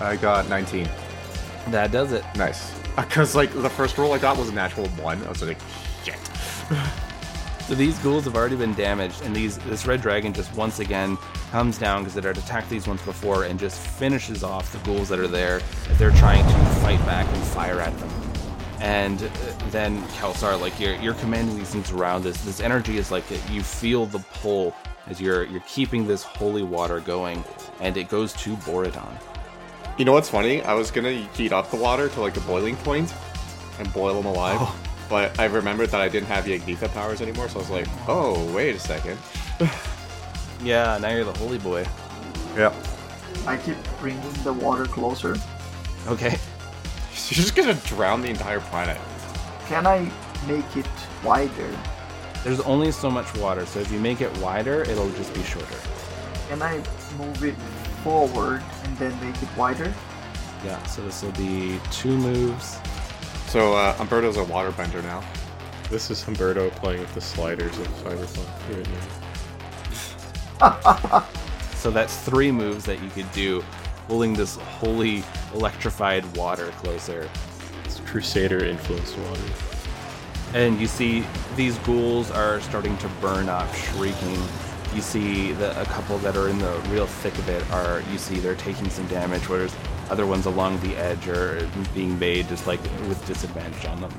I got 19. That does it. Nice. [laughs] Because, like, the first roll I got was a natural one. I was like, shit. So these ghouls have already been damaged, and these this red dragon just once again comes down because it had attacked these ones before and just finishes off the ghouls that are there as they're trying to fight back and fire at them. And uh, then Kelsar, like you're you're commanding these things around. This this energy is like you feel the pull as you're you're keeping this holy water going, and it goes to Borodon. You know what's funny? I was gonna heat up the water to like a boiling point and boil them alive, oh. but I remembered that I didn't have Yagditha powers anymore, so I was like, oh, wait a second. [laughs] Yeah, now you're the holy boy. Yeah. I keep bringing the water closer. Okay. [laughs] You're just gonna drown the entire planet. Can I make it wider? There's only so much water, so if you make it wider, it'll just be shorter. Can I move it forward and then make it wider? Yeah, so this will be two moves. So, uh, Umberto's a waterbender now. This is Humberto playing with the sliders of Cyberpunk right now. [laughs] So that's three moves that you could do, pulling this holy electrified water closer. It's Crusader influenced water. And you see these ghouls are starting to burn up, shrieking. You see the, a couple that are in the real thick of it are, you see they're taking some damage, whereas other ones along the edge are being made just like with disadvantage on them.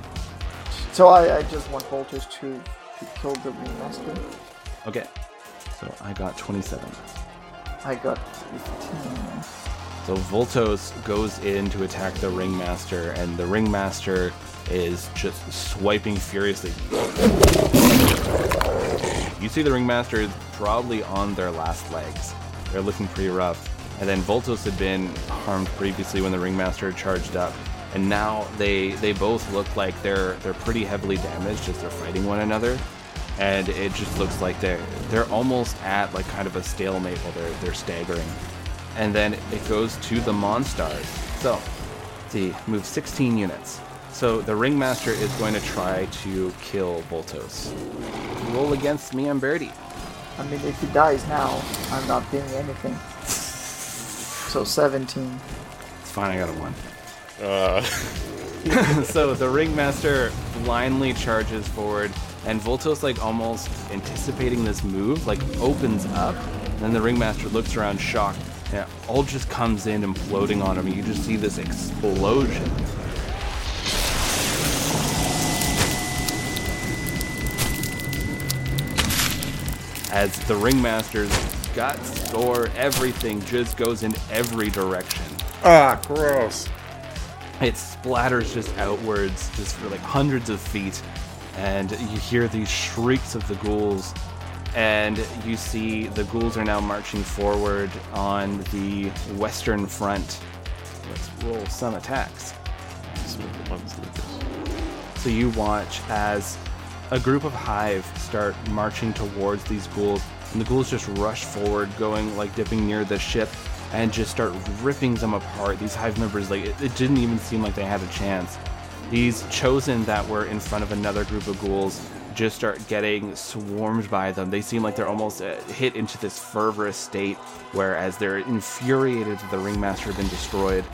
So I, I just want Voltos to, to kill the ringmaster. Okay, so I got 27. I got 15. So Voltos goes in to attack the ringmaster, and the ringmaster is just swiping furiously. You see the ringmaster is probably on their last legs. They're looking pretty rough. And then Voltos had been harmed previously when the ringmaster charged up. And now they they both look like they're they're pretty heavily damaged as they're fighting one another. And it just looks like they're they're almost at like kind of a stalemate while they're they're staggering and then it goes to the Monstars. So, see, move 16 units. So the Ringmaster is going to try to kill Voltos. Roll against me and Birdie. I mean, if he dies now, I'm not doing anything. So 17. It's fine, I got a one. Uh, [laughs] so the Ringmaster blindly charges forward, and Voltos, like almost anticipating this move, like opens up. And then the Ringmaster looks around shocked, and it all just comes in imploding on him. You just see this explosion. As the Ringmaster's guts, gore, everything just goes in every direction. Ah, gross. It splatters just outwards, just for like hundreds of feet, and you hear these shrieks of the ghouls. And you see the ghouls are now marching forward on the western front. Let's roll some attacks. So you watch as a group of hive start marching towards these ghouls, and the ghouls just rush forward, going like dipping near the ship, and just start ripping them apart. These hive members, like it, it didn't even seem like they had a chance. These chosen that were in front of another group of ghouls just start getting swarmed by them. They seem like they're almost uh, hit into this fervorous state, whereas they're infuriated that the ringmaster had been destroyed.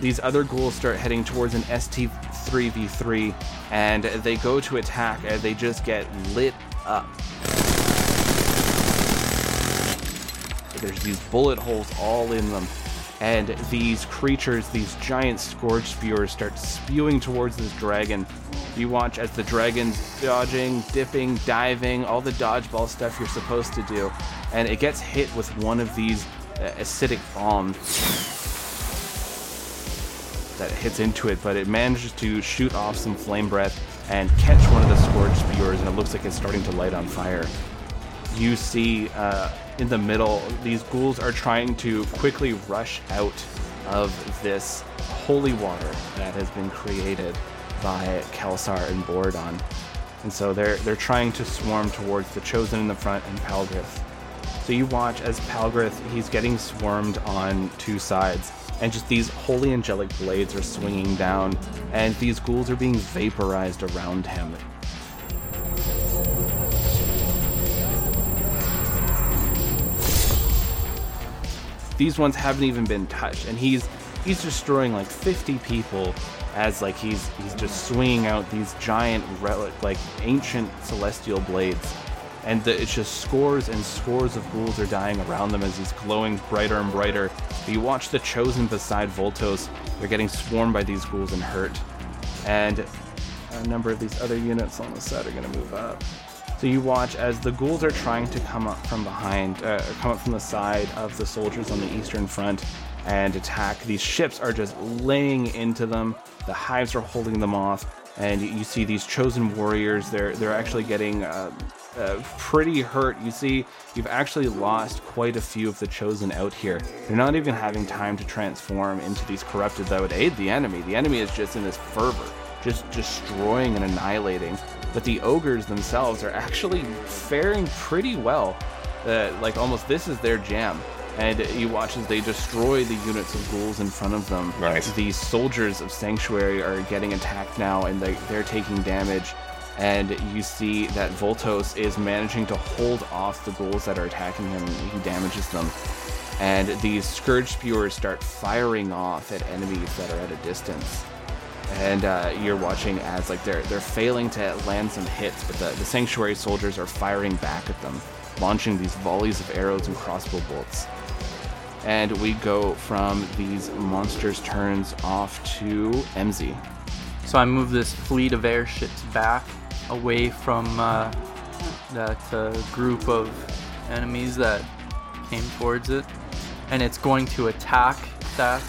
These other ghouls start heading towards an ST3v3, and they go to attack, and they just get lit up. There's these bullet holes all in them. And these creatures, these giant scourge spewers, start spewing towards this dragon. You watch as the dragon's dodging, dipping, diving, all the dodgeball stuff you're supposed to do. And it gets hit with one of these uh, acidic bombs that hits into it, but it manages to shoot off some flame breath and catch one of the scourge spewers, and it looks like it's starting to light on fire. You see uh, in the middle, these ghouls are trying to quickly rush out of this holy water that has been created by Kelsar and Borodon. And so they're they're trying to swarm towards the Chosen in the front and Palgrith. So you watch as Palgrith, he's getting swarmed on two sides, and just these holy angelic blades are swinging down, and these ghouls are being vaporized around him. These ones haven't even been touched, and he's he's destroying like 50 people as like he's he's just swinging out these giant relic like ancient celestial blades and the, it's just scores and scores of ghouls are dying around them as he's glowing brighter and brighter. But you watch the chosen beside Voltos; they're getting swarmed by these ghouls and hurt, and a number of these other units on the side are going to move up. So you watch as the ghouls are trying to come up from behind, uh, come up from the side of the soldiers on the eastern front and attack. These ships are just laying into them. The hives are holding them off, and you see these chosen warriors. They're they're actually getting uh, uh, pretty hurt. You see, you've actually lost quite a few of the chosen out here. They're not even having time to transform into these corrupted that would aid the enemy. The enemy is just in this fervor, just destroying and annihilating. But the ogres themselves are actually faring pretty well. Uh, like almost this is their jam. And you watch as they destroy the units of ghouls in front of them. Nice. The soldiers of Sanctuary are getting attacked now, and they, they're taking damage and you see that Voltos is managing to hold off the ghouls that are attacking him. He damages them. And these Scourge Spewers start firing off at enemies that are at a distance. And uh, you're watching as like they're they're failing to land some hits, but the, the Sanctuary soldiers are firing back at them, launching these volleys of arrows and crossbow bolts. And we go from these monsters' turns off to MZ. So I move this fleet of airships back away from uh, that uh, group of enemies that came towards it, and it's going to attack that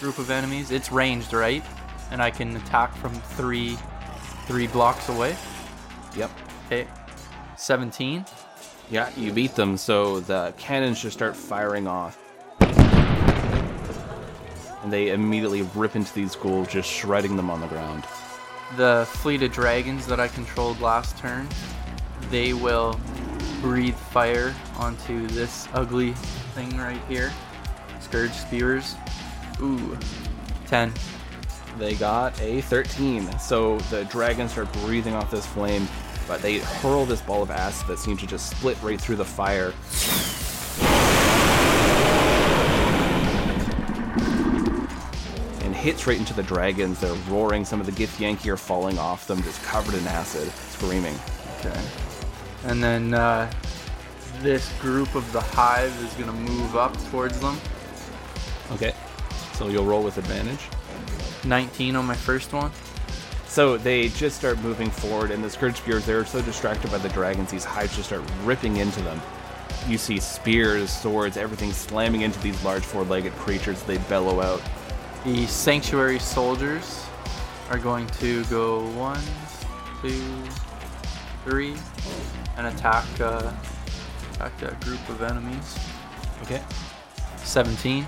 group of enemies. It's ranged, right? And I can attack from three, three blocks away. Yep. Okay. 17. Yeah, you beat them, so the cannons just start firing off. And they immediately rip into these ghouls, just shredding them on the ground. The fleet of dragons that I controlled last turn, they will breathe fire onto this ugly thing right here. Scourge Spewers. Ooh. 10. They got a 13. So the dragons are breathing off this flame, but they hurl this ball of acid that seems to just split right through the fire. Hits right into the dragons. They're roaring. Some of the Githyanki are falling off them, just covered in acid, screaming. Okay. And then uh, this group of the hive is going to move up towards them. Okay. So you'll roll with advantage. 19 on my first one. So they just start moving forward, and the Scourge Spears, they're so distracted by the dragons, these hives just start ripping into them. You see spears, swords, everything slamming into these large four legged creatures. They bellow out. The sanctuary soldiers are going to go one, two, three, and attack uh, attack that group of enemies. Okay. 17.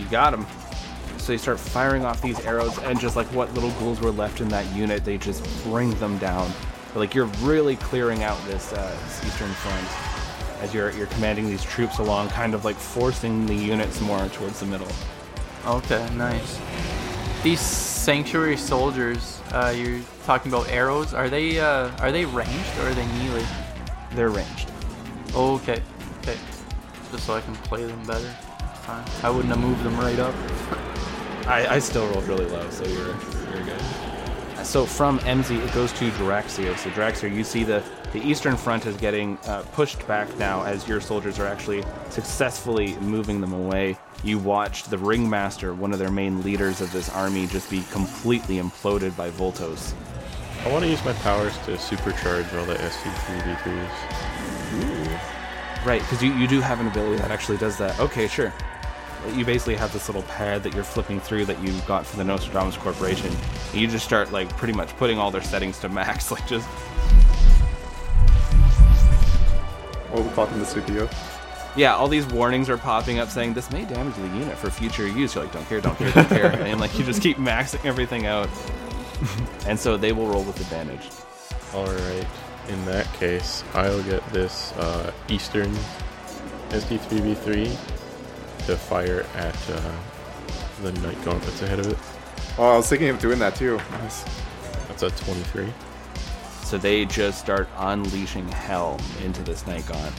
You got them. So they start firing off these arrows, and just like what little ghouls were left in that unit, they just bring them down. But like you're really clearing out this, uh, this eastern front as you're you're commanding these troops along, kind of like forcing the units more towards the middle. Okay, nice. These sanctuary soldiers, uh, you're talking about arrows. Are they uh, are they ranged or are they melee? They're ranged. Okay, okay. Just so I can play them better. Fine. I wouldn't have moved them right up. [laughs] I, I still rolled really low, so you're you're good. So from MZ, it goes to Draxier. So Draxier, you see the, the eastern front is getting uh, pushed back now as your soldiers are actually successfully moving them away. You watched the ringmaster, one of their main leaders of this army, just be completely imploded by Voltos. I want to use my powers to supercharge all the ST3V3s. Right, because you, you do have an ability that actually does that. Okay, sure. You basically have this little pad that you're flipping through that you got from the Nostradamus Corporation. And you just start like pretty much putting all their settings to max, [laughs] like just What we talking the CPU? Yeah, all these warnings are popping up saying this may damage the unit for future use. You're like, don't care, don't care, don't care, and like you just keep maxing everything out, [laughs] and so they will roll with advantage. Alright, in that case, I'll get this uh, Eastern ST3V3 to fire at uh, the Night Gauntlets ahead of it. Oh, I was thinking of doing that too. That's a 23. So they just start unleashing hell into this night gaunt.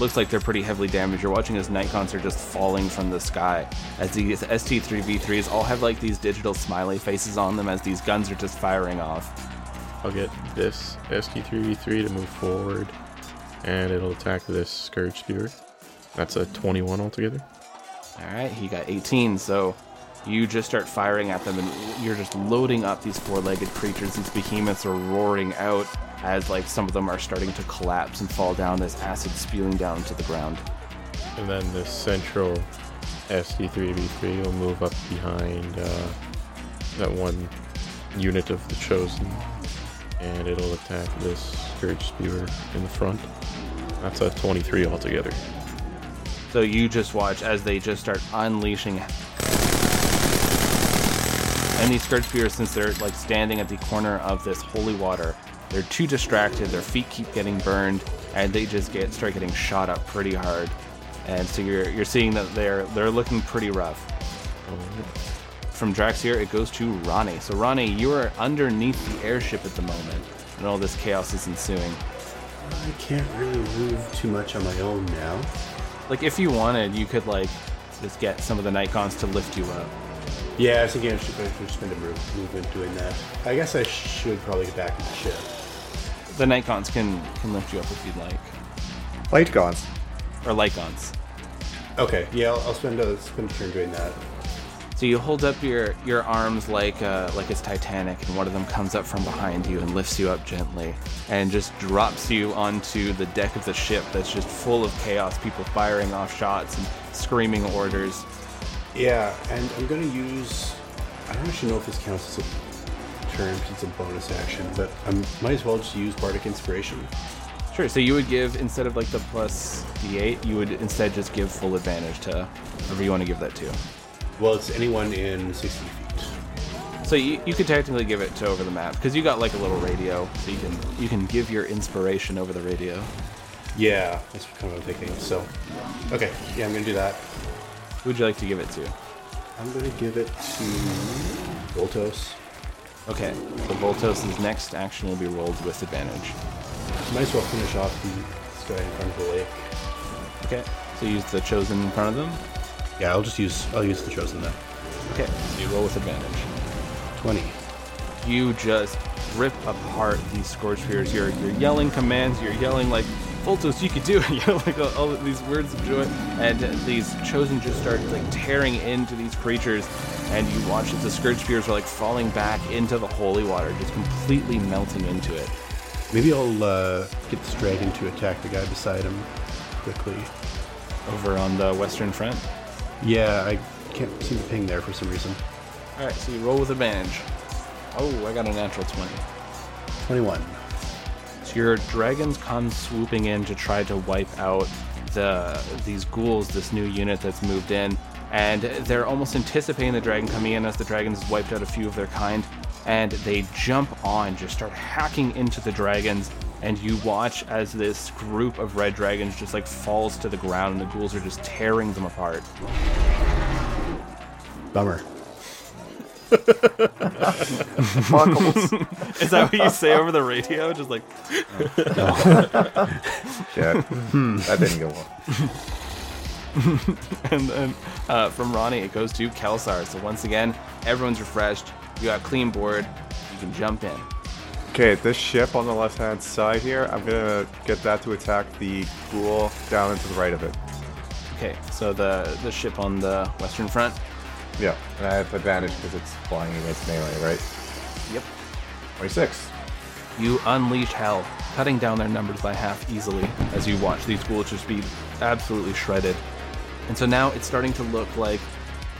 Looks like they're pretty heavily damaged. You're watching as night gaunts are just falling from the sky. As these ST3V3s all have like these digital smiley faces on them as these guns are just firing off. I'll get this ST3V3 to move forward, and it'll attack this Scourge Spear. That's a 21 altogether. Alright, he got 18, so you just start firing at them and you're just loading up these four-legged creatures. These behemoths are roaring out as like some of them are starting to collapse and fall down as acid spewing down to the ground. And then the central ST3V3 will move up behind uh, that one unit of the Chosen, and it'll attack this Scourge Spear in the front. That's a 23 altogether. So you just watch as they just start unleashing. And these Scourge Spears, since they're like standing at the corner of this holy water, they're too distracted. Their feet keep getting burned, and they just get start getting shot up pretty hard. And so you're you're seeing that they're they're looking pretty rough. From Draxier, it goes to Ronnie. So Ronnie, you are underneath the airship at the moment, and all this chaos is ensuing. I can't really move too much on my own now. Like if you wanted, you could like just get some of the gaunts to lift you up. Yeah, I was thinking I should, I should spend a movement doing that. I guess I should probably get back in the ship. The night gaunts can can lift you up if you'd like, Light guns. or light gaunts. Okay, yeah, I'll, I'll spend a spend a turn doing that. So you hold up your your arms like uh, like it's Titanic, and one of them comes up from behind you and lifts you up gently, and just drops you onto the deck of the ship that's just full of chaos, people firing off shots and screaming orders. Yeah, and I'm gonna use. I don't actually know if this counts as a it's a bonus action, but I might as well just use Bardic Inspiration. Sure. So you would give instead of like the plus d8, you would instead just give full advantage to whoever you want to give that to. Well, it's anyone in 60 feet. So you, you could technically give it to over the map because you got like a little radio, so you can you can give your inspiration over the radio. Yeah, that's kind of what I'm thinking. So, okay, yeah, I'm gonna do that. Who would you like to give it to? I'm gonna give it to Voltos. Okay, so Voltos' next action will be rolled with advantage. Might as well finish off the guy in front of the lake. Okay, so use the chosen in front of them. Yeah, I'll just use I'll use the chosen then. Okay, so you roll with advantage. Twenty. You just rip apart these scorch spears. You're you're yelling commands. You're yelling like Voltos, you could do it. [laughs] You know, like all, all of these words of joy, and these chosen just start like tearing into these creatures, and you watch as the scourge spears are like falling back into the holy water, just completely melting into it. Maybe I'll uh, get this dragon to attack the guy beside him quickly. Over on the western front. Yeah, I can't seem to ping there for some reason. All right, so you roll with advantage. Oh, I got a natural twenty. Twenty-one. So your dragons come swooping in to try to wipe out the these ghouls, this new unit that's moved in, and they're almost anticipating the dragon coming in as the dragons wiped out a few of their kind, and they jump on, just start hacking into the dragons, and you watch as this group of red dragons just like falls to the ground, and the ghouls are just tearing them apart. Bummer. Buckles. Is that what you say over the radio? Just like [laughs] Yeah. that didn't go well. [laughs] and then uh, from Ronnie, it goes to Kelsar. So once again, everyone's refreshed. You got a clean board. You can jump in. Okay, this ship on the left-hand side here, I'm gonna get that to attack the ghoul down into the right of it. Okay, so the the ship on the western front. Yeah, and I have advantage because it's flying against melee, right? Yep. 26. You unleash hell, cutting down their numbers by half easily as you watch these ghouls just be absolutely shredded. And so now it's starting to look like,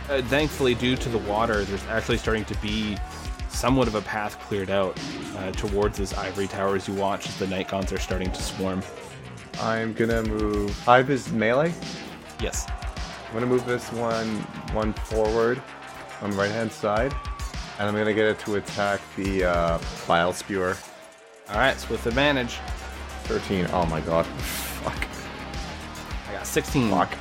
uh, thankfully, due to the water, there's actually starting to be somewhat of a path cleared out uh, towards this ivory tower as you watch as the night gaunts are starting to swarm. I'm gonna move. Hive is melee. Yes. I'm gonna move this one one forward on the right hand side, and I'm gonna get it to attack the uh, bile spewer. All right, so with advantage, 13. Oh my god. Fuck. I got 16. Fuck.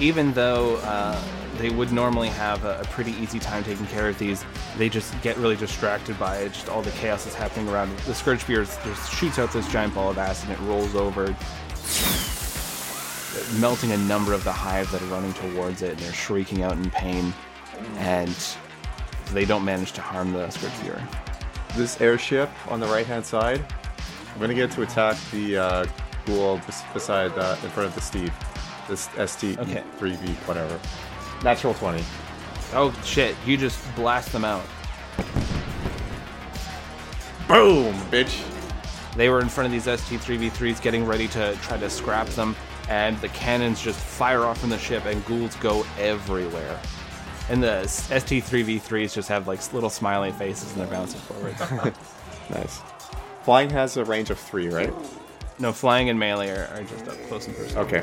even though uh, they would normally have a, a pretty easy time taking care of these, they just get really distracted by it, just all the chaos that's happening around. The Scourge Spewer just shoots out this giant ball of acid and it rolls over, melting a number of the hive that are running towards it, and they're shrieking out in pain, and they don't manage to harm the Scourge Spewer. This airship on the right hand side, I'm gonna get to attack the uh, ghoul beside uh, in front of the Steve. This ST Okay. 3V whatever. Natural 20. Oh shit, you just blast them out. Boom, bitch. They were in front of these ST-3V3s getting ready to try to scrap them, and the cannons just fire off from the ship, and ghouls go everywhere. And the ST-3V3s just have like little smiley faces, and they're bouncing forward. [laughs] [laughs] Nice. Flying has a range of three, right? no, flying and melee are, are just up close and personal. Okay.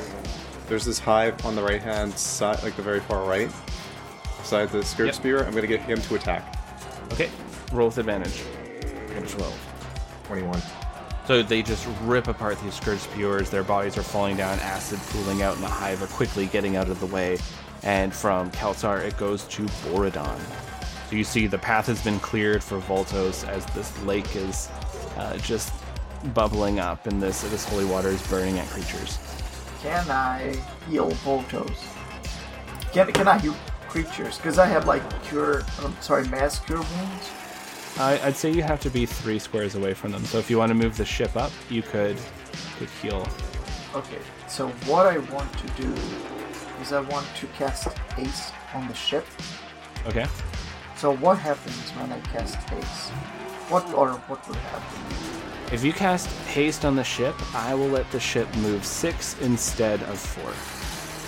There's this hive on the right hand side, like the very far right, beside the Scourge Yep. Spear. I'm gonna get him to attack. Okay, roll with advantage. I 12. 21. So they just rip apart these scourge spewers. Their bodies are falling down, acid pooling out, in the hive are quickly getting out of the way. And from Kelsar, it goes to Bordon. So you see the path has been cleared for Voltos as this lake is uh, just bubbling up, and this this holy water is burning at creatures. Can I heal Voltos? Can, can I heal creatures? Because I have like cure, um, sorry, mass cure wounds. I, I'd say you have to be three squares away from them. So if you want to move the ship up, you could could heal. Okay, so what I want to do is I want to cast haste on the ship. Okay. So what happens when I cast haste? What or what would happen? If you cast haste on the ship, I will let the ship move six instead of four.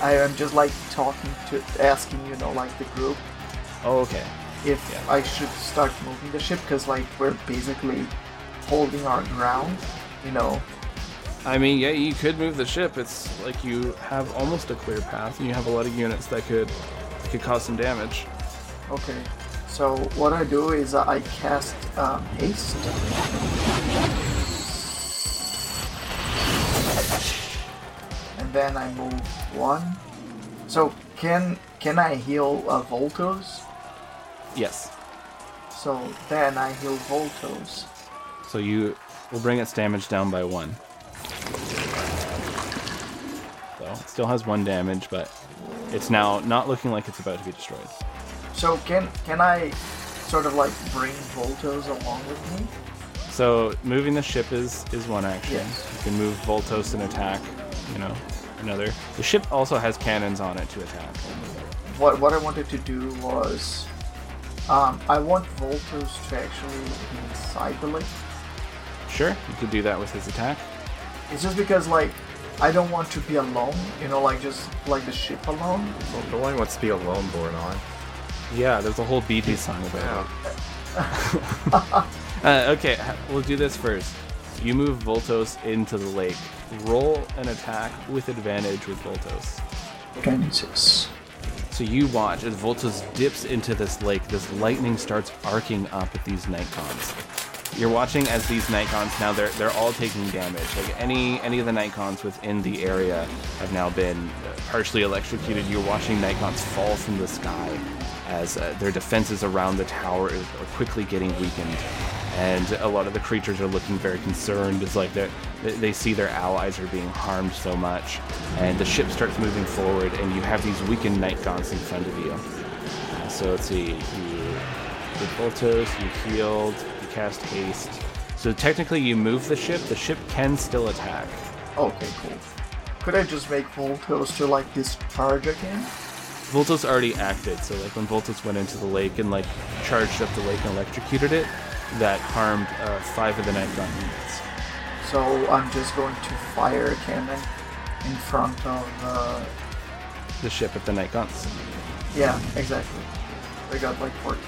I am just like talking to, asking you know, like the group Oh, okay. If Yeah. I should start moving the ship because like we're basically holding our ground, you know. I mean, yeah, you could move the ship. It's like you have almost a clear path, and you have a lot of units that could that could cause some damage. Okay. So what I do is I cast um, haste. And then I move one. So can can I heal uh, Voltos? Yes. So then I heal Voltos. So you will bring its damage down by one. So it still has one damage, but it's now not looking like it's about to be destroyed. So can can I sort of like bring Voltos along with me? So moving the ship is is one action. Yes. You can move Voltos and attack. You know, another. The ship also has cannons on it to attack. What what I wanted to do was um, I want Voltos to actually be inside the lake. Sure, you could do that with his attack. It's just because like I don't want to be alone, you know, like just like the ship alone. Well, the one wants to be alone Bordon. Yeah, there's a whole Bee Gees song about it. [laughs] Uh, okay, we'll do this first. You move Voltos into the lake. Roll an attack with advantage with Voltos. Twenty-six. So you watch as Voltos dips into this lake. This lightning starts arcing up at these night gaunts. You're watching as these night gaunts now they're they're all taking damage. Like any any of the night gaunts within the area have now been partially electrocuted. You're watching night gaunts fall from the sky as uh, their defenses around the tower are quickly getting weakened, and a lot of the creatures are looking very concerned. It's like they they see their allies are being harmed so much, and the ship starts moving forward, and you have these weakened night gaunts in front of you. Uh, so let's see, you did Voltos, you healed, you cast haste. So technically, you move the ship. The ship can still attack. Okay, cool. Could I just make Voltos to like discharge again? Voltos already acted, so like when Voltos went into the lake and like charged up the lake and electrocuted it, that harmed uh, five of the night gaunt units. So I'm just going to fire a cannon in front of. Uh, The ship at the night gaunts. yeah, exactly. I got like 14.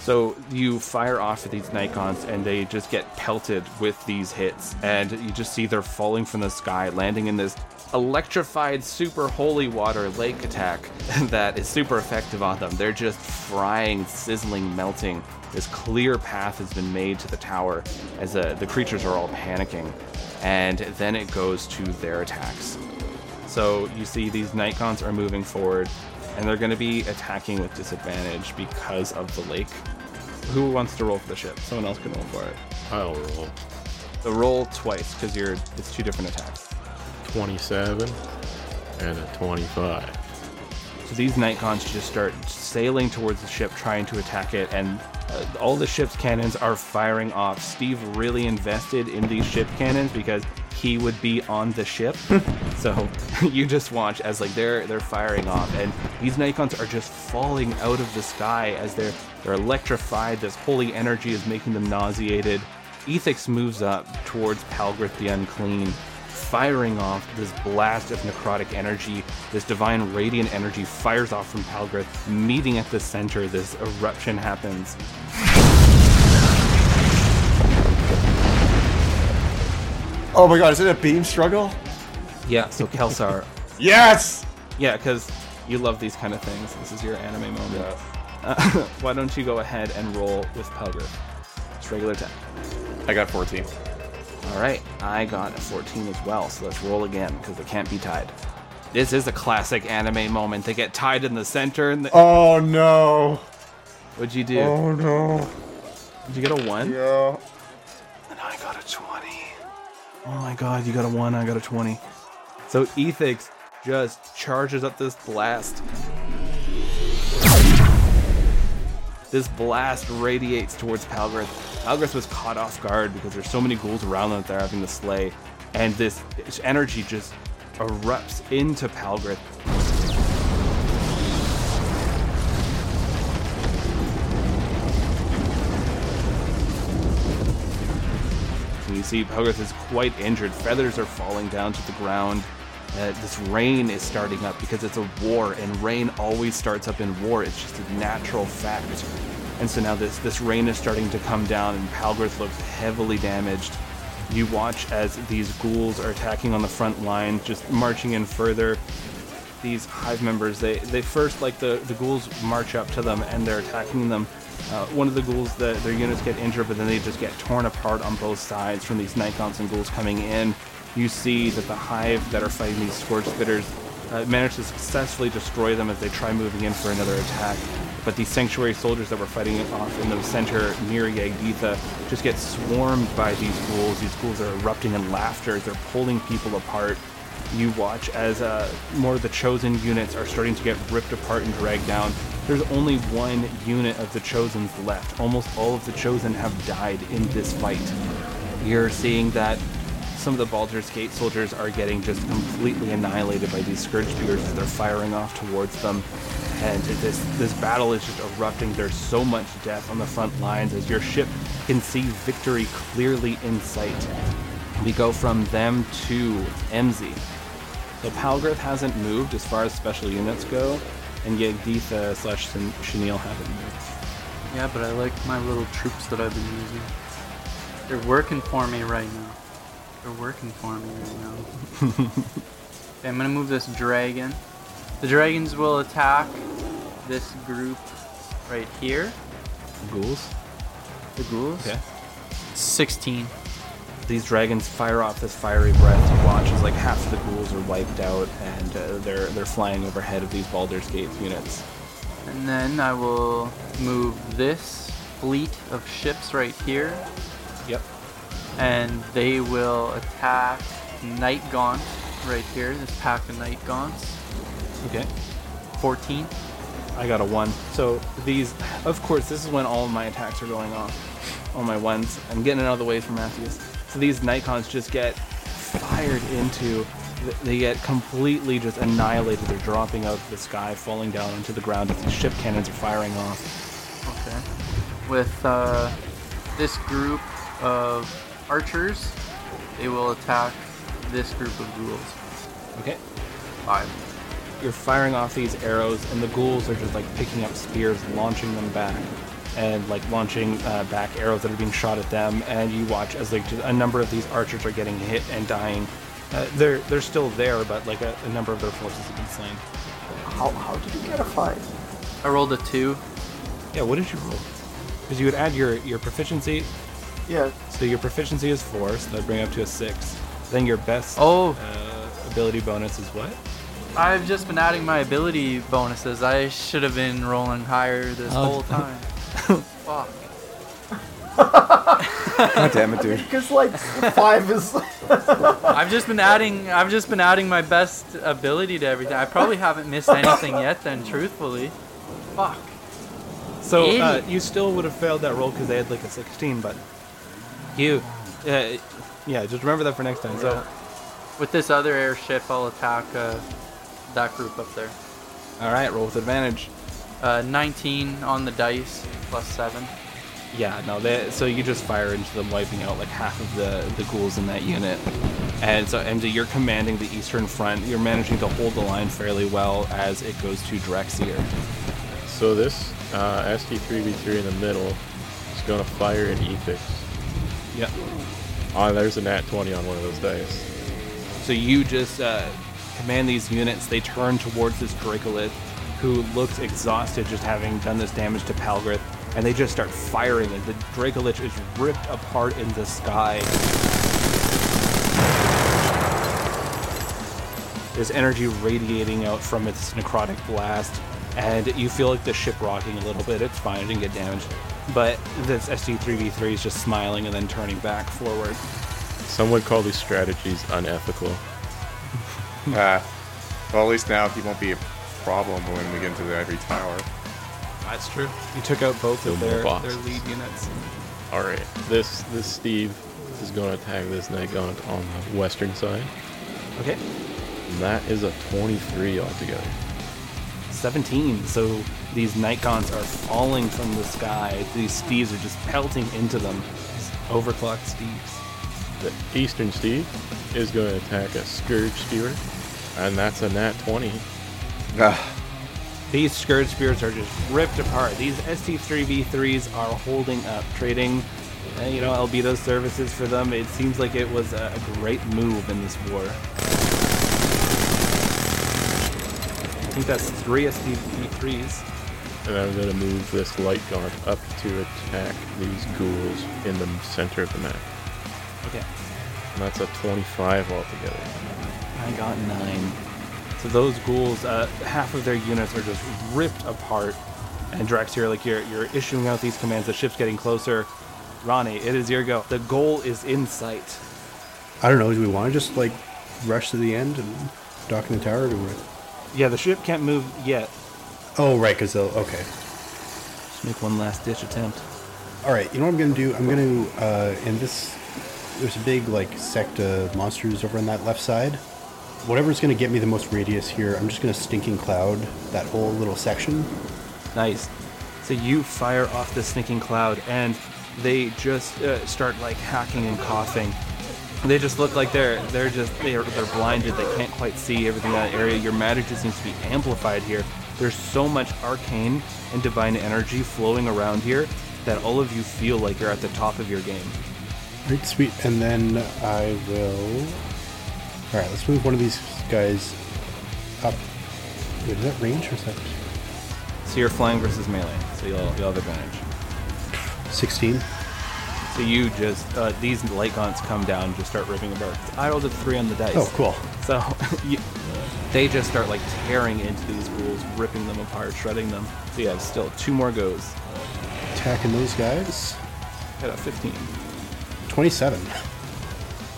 So you fire off at these night gaunts and they just get pelted with these hits. And you just see they're falling from the sky, landing in this electrified super holy water lake attack [laughs] that is super effective on them. They're just frying, sizzling, melting. This clear path has been made to the tower as uh, the creatures are all panicking. And then it goes to their attacks. So you see these night gaunts are moving forward, and they're going to be attacking with disadvantage because of the lake. Who wants to roll for the ship? Someone else can roll for it. I'll roll. So roll twice because you're it's two different attacks. 27 and a 25. So these night gaunts just start sailing towards the ship, trying to attack it, and uh, all the ship's cannons are firing off. Steve really invested in these ship cannons because he would be on the ship. [laughs] so [laughs] you just watch as like they're they're firing off, and these night gaunts are just falling out of the sky as they're they're electrified. This holy energy is making them nauseated. Ethix moves up towards Palgrith the Unclean, firing off this blast of necrotic energy. This divine radiant energy fires off from Palgrith, meeting at the center. This eruption happens. Oh my god, is it a beam struggle? Yeah, so Kelsar. [laughs] Yes! yeah, because you love these kind of things. This is your anime moment. Uh, [laughs] why don't you go ahead and roll with Palgrith? It's regular attack. I got 14. All right, I got a 14 as well, so let's roll again because they can't be tied. This is a classic anime moment. They get tied in the center, and the- Oh no! what'd you do? Oh no! Did you get a one? Yeah. And I got a 20. Oh my god, you got a 1, I got a 20. So Ethix just charges up this blast. This blast radiates towards Palgrith. Palgrith was caught off guard because there's so many ghouls around them that they're having to slay. And this this energy just erupts into Palgrith. And you see Palgrith is quite injured. Feathers are falling down to the ground. Uh, this rain is starting up because it's a war, and rain always starts up in war. It's just a natural fact. And so now this, this rain is starting to come down, and Palgrith looks heavily damaged. You watch as these ghouls are attacking on the front line, just marching in further. These hive members, they, they first, like the, the ghouls, march up to them and they're attacking them. Uh, one of the ghouls, the, their units get injured, but then they just get torn apart on both sides from these night gaunts and ghouls coming in. You see that the hive that are fighting these Scourge Spitters uh, manage to successfully destroy them as they try moving in for another attack. But these Sanctuary soldiers that were fighting off in the center near Yagditha just get swarmed by these ghouls. These ghouls are erupting in laughter. They're pulling people apart. You watch as uh, more of the chosen units are starting to get ripped apart and dragged down. There's only one unit of the chosens left. Almost all of the chosen have died in this fight. You're seeing that some of the Baldur's Gate soldiers are getting just completely annihilated by these Scourge Spewers as they're firing off towards them. And this this battle is just erupting. There's so much death on the front lines as your ship can see victory clearly in sight. We go from them to MZ. So Palgrith hasn't moved as far as special units go, and Yagditha slash Chenille haven't moved. Yeah, but I like my little troops that I've been using. They're working for me right now. They're working for me right now. [laughs] okay, I'm gonna move this dragon. The dragons will attack this group right here. Ghouls. The ghouls. Okay. 16. These dragons fire off this fiery breath. You watch as like half of the ghouls are wiped out, and uh, they're they're flying overhead of these Baldur's Gate units. And then I will move this fleet of ships right here, Yep. And they will attack Night Gaunt right here. This pack of Night Gaunts. Okay. 14. I got a one. So these, of course, this is when all of my attacks are going off. All my ones. I'm getting out of the way for Matthews. So these night gaunts just get fired into. They get completely just annihilated. They're dropping out of the sky, falling down onto the ground as these ship cannons are firing off. Okay. With uh, this group of archers, they will attack this group of ghouls. Okay. Five. You're firing off these arrows, and the ghouls are just like picking up spears, launching them back, and like launching uh, back arrows that are being shot at them. And you watch as like just a number of these archers are getting hit and dying. Uh, they're they're still there, but like a, a number of their forces have been slain. How, how did you get a five? I rolled a two. Yeah, what did you roll? Because you would add your your proficiency. Yeah, So your proficiency is four, so that bring up to a six. Then your best Oh. uh, ability bonus is what? I've just been adding my ability bonuses. I should have been rolling higher this Oh. whole time. [laughs] Fuck. God damn it, dude. [laughs] because like five is. [laughs] I've just been adding. I've just been adding my best ability to everything. I probably haven't missed anything yet. Then, truthfully, fuck. So uh, Idiot. you still would have failed that roll because they had like a 16, but you, uh, yeah, just remember that for next time. So, With this other airship, I'll attack uh, that group up there. all right, roll with advantage. Uh, 19 on the dice plus seven. Yeah, no, they, so you just fire into them, wiping out like half of the the ghouls in that unit. And so, MD, you're commanding the eastern front. You're managing to hold the line fairly well as it goes to Draxier. So this uh, ST3v3 in the middle is going to fire an Ethix. Yep. Oh, there's a nat 20 on one of those days. So you just uh, command these units. They turn towards this Dracolich, who looks exhausted just having done this damage to Palgrith, and they just start firing. And the Dracolich is ripped apart in the sky. There's energy radiating out from its necrotic blast, and you feel like the ship rocking a little bit. It's fine, it didn't get damaged. But this ST3v3 is just smiling and then turning back forward. Some would call these strategies unethical. Uh, [laughs] well, at least now he won't be a problem when we get into the Ivory Tower. That's true. You took out both of their, boxes. their lead units. All right, this this Steve is going to attack this Night Gaunt on the western side. Okay. And that is a 23 altogether. 17. So these night gaunts are falling from the sky. These steves are just pelting into them. These overclocked steves. The eastern Steve is going to attack a Scourge Spewer, and that's a nat 20. Ah, These Scourge Spewers are just ripped apart. These ST3v3s are holding up, trading, uh, you know, Albedo services for them. It seems like it was a, a great move in this war. I think that's three ST3s. And I'm going to move this Light guard up to attack these ghouls in the center of the map. Okay. And that's a 25 altogether. I got nine. So those ghouls, uh, half of their units are just ripped apart. And Draxier, like you're you're issuing out these commands. The ship's getting closer. Ronnie, it is your go. The goal is in sight. I don't know. Do we want to just like rush to the end and dock in the tower? Or do we... Yeah, the ship can't move yet. Oh, right. Because they'll. Okay. Just make one last ditch attempt. All right. You know what I'm gonna do? I'm gonna uh, in this. There's a big like sect of monsters over on that left side. Whatever's gonna get me the most radius here, I'm just gonna stinking cloud that whole little section. Nice. So you fire off the stinking cloud, and they just uh, start like hacking and coughing. They just look like they're they're just they're they're blinded. They can't quite see everything in that area. Your magic just seems to be amplified here. There's so much arcane and divine energy flowing around here that all of you feel like you're at the top of your game. Right, sweet. And then I will. All right, let's move one of these guys up. Wait, is that range or is that? So you're flying versus melee, so you'll you'll have advantage. 16. So you just uh, these light gaunts come down, and just start ripping apart. I rolled a three on the dice. Oh, cool. So [laughs] you, they just start like tearing into these ghouls, ripping them apart, shredding them. So yeah, still two more goes. Attacking those guys. Got a 15. 27.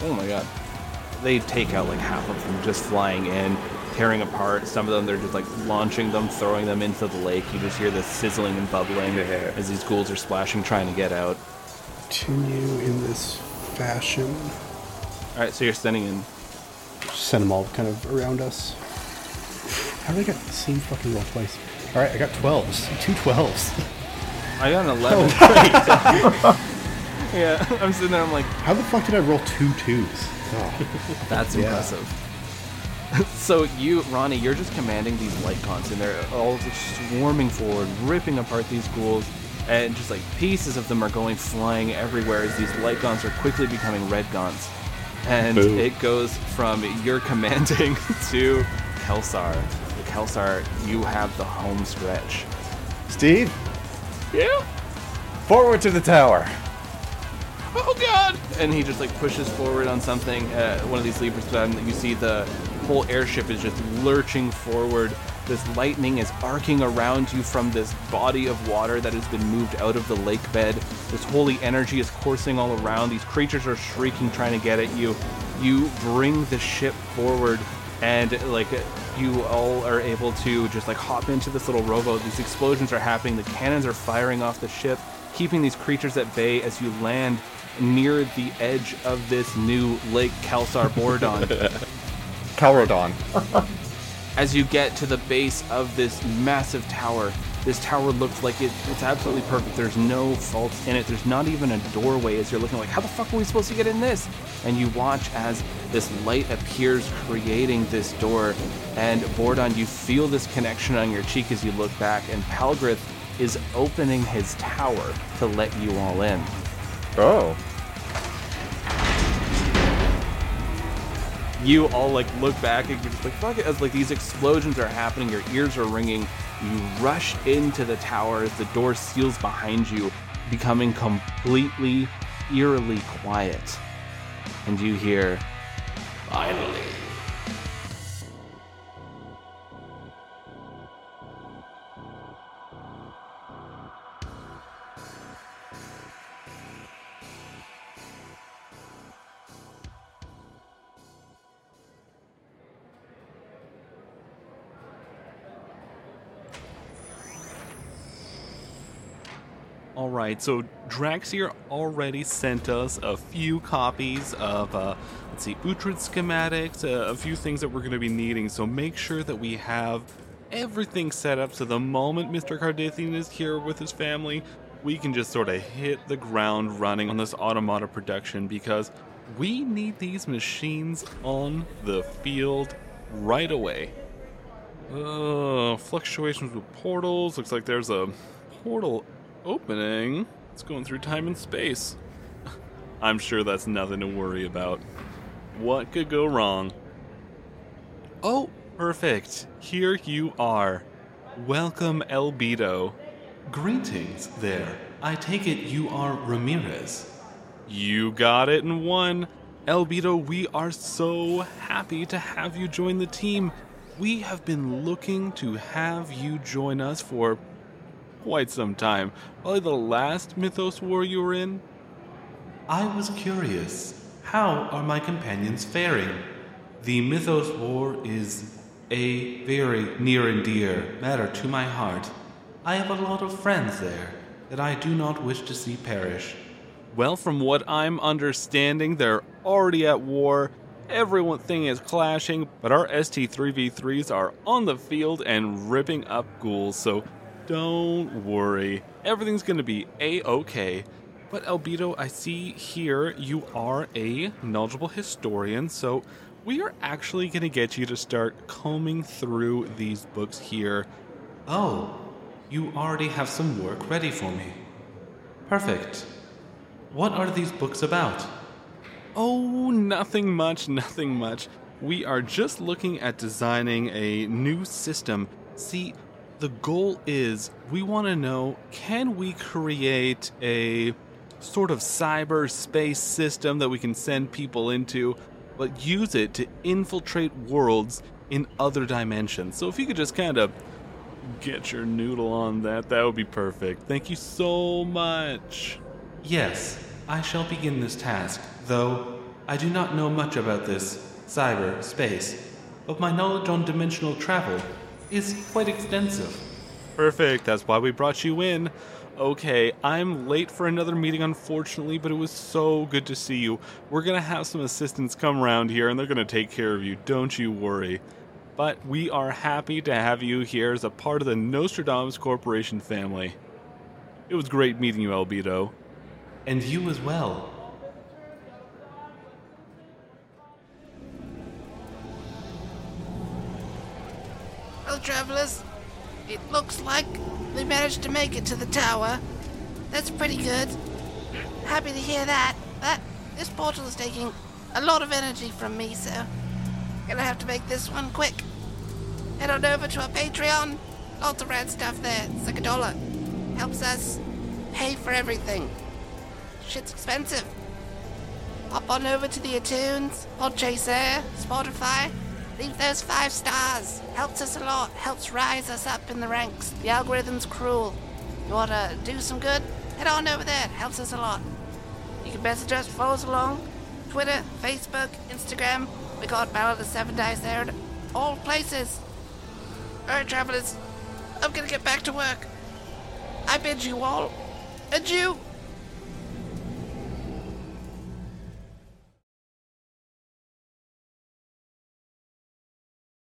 Oh my god. They take out like half of them just flying in, tearing apart. Some of them they're just like launching them, throwing them into the lake. You just hear the sizzling and bubbling as these ghouls are splashing, trying to get out. Continue in this fashion. Alright, so you're standing in Send them all kind of around us. How did I get the same fucking roll twice? All right, I got 12s. [laughs] Two 12s. I got an [laughs] 11. [laughs] yeah, I'm sitting there, I'm like, How the fuck did I roll two twos? Oh. That's Yeah. impressive. so you, Ronnie, you're just commanding these light gaunts, and they're all just swarming forward, ripping apart these ghouls, and just like pieces of them are going flying everywhere as these light gaunts are quickly becoming red gaunts. And Boo. it goes from you're commanding [laughs] to Kelsar. So Kelsar, you have the home stretch. Steve, Yeah. forward to the tower. oh god and he just like pushes forward on something uh, one of these levers and you see the whole airship is just lurching forward this lightning is arcing around you from this body of water that has been moved out of the lake bed. This holy energy is coursing all around. These creatures are shrieking trying to get at you. You bring the ship forward and like you all are able to just like hop into this little rowboat. These explosions are happening. The cannons are firing off the ship keeping these creatures at bay as you land near the edge of this new Lake Kelsar Bordon. [laughs] Calrodon. [laughs] as you get to the base of this massive tower, this tower looks like it, it's absolutely perfect. There's no faults in it. There's not even a doorway as you're looking like, how the fuck are we supposed to get in this? And you watch as this light appears, creating this door. And Bordon, you feel this connection on your cheek as you look back, and Palgrith is opening his tower to let you all in. Oh. You all like look back and you're just like fuck it as like these explosions are happening your ears are ringing you rush into the tower as the door seals behind you becoming completely eerily quiet. And you hear finally right, so Draxier already sent us a few copies of, uh, let's see, Uhtred schematics, uh, a few things that we're going to be needing. So make sure that we have everything set up so the moment Mr. Cardathian is here with his family, we can just sort of hit the ground running on this automata production because we need these machines on the field right away. Uh, fluctuations with portals. Looks like there's a portal opening. It's going through time and space. [laughs] I'm sure that's nothing to worry about. What could go wrong? Oh, perfect. Here you are. Welcome, Elbedo. Greetings there. I take it you are Ramirez. You got it in one. Elbedo, we are so happy to have you join the team. We have been looking to have you join us for quite some time. Probably the last Mythos War you were in. I was curious. How are my companions faring? The Mythos War is a very near and dear matter to my heart. I have a lot of friends there that I do not wish to see perish. Well, from what I'm understanding, they're already at war. Everything is clashing, but our ST3v3s are on the field and ripping up ghouls, so don't worry. Everything's gonna be a okay. But Albedo, I see here you are a knowledgeable historian, so we are actually gonna get you to start combing through these books here. Oh, you already have some work ready for me. Perfect. What are these books about? Oh, nothing much, nothing much. We are just looking at designing a new system. See, the goal is we want to know can we create a sort of cyberspace system that we can send people into, but use it to infiltrate worlds in other dimensions? So if you could just kind of Get your noodle on that. That would be perfect. Thank you so much. Yes, I shall begin this task, though I do not know much about this cyber space, but my knowledge on dimensional travel is quite extensive. Perfect. That's why we brought you in. Okay, I'm late for another meeting, unfortunately, but it was so good to see you. We're gonna have some assistants come around here and they're gonna take care of you. Don't you worry. But we are happy to have you here as a part of the Nostradamus Corporation family. It was great meeting you, Albedo. And you as well. Well, travelers, it looks like we managed to make it to the tower. That's pretty good. Happy to hear that. That this portal is taking a lot of energy from me, so gonna have to make this one quick. Head on over to our Patreon. Lots of rad stuff there. It's like a dollar. Helps us pay for everything. Shit's expensive. Hop on over to the iTunes, Podchaser, Spotify. Leave those five stars. Helps us a lot. Helps rise us up in the ranks. The algorithm's cruel. You wanna do some good? Head on over there. Helps us a lot. You can message us, follow us along. Twitter, Facebook, Instagram. We got Battle of the Seven Dice there. and All places. Alright, travelers. I'm gonna get back to work. I bid you all adieu.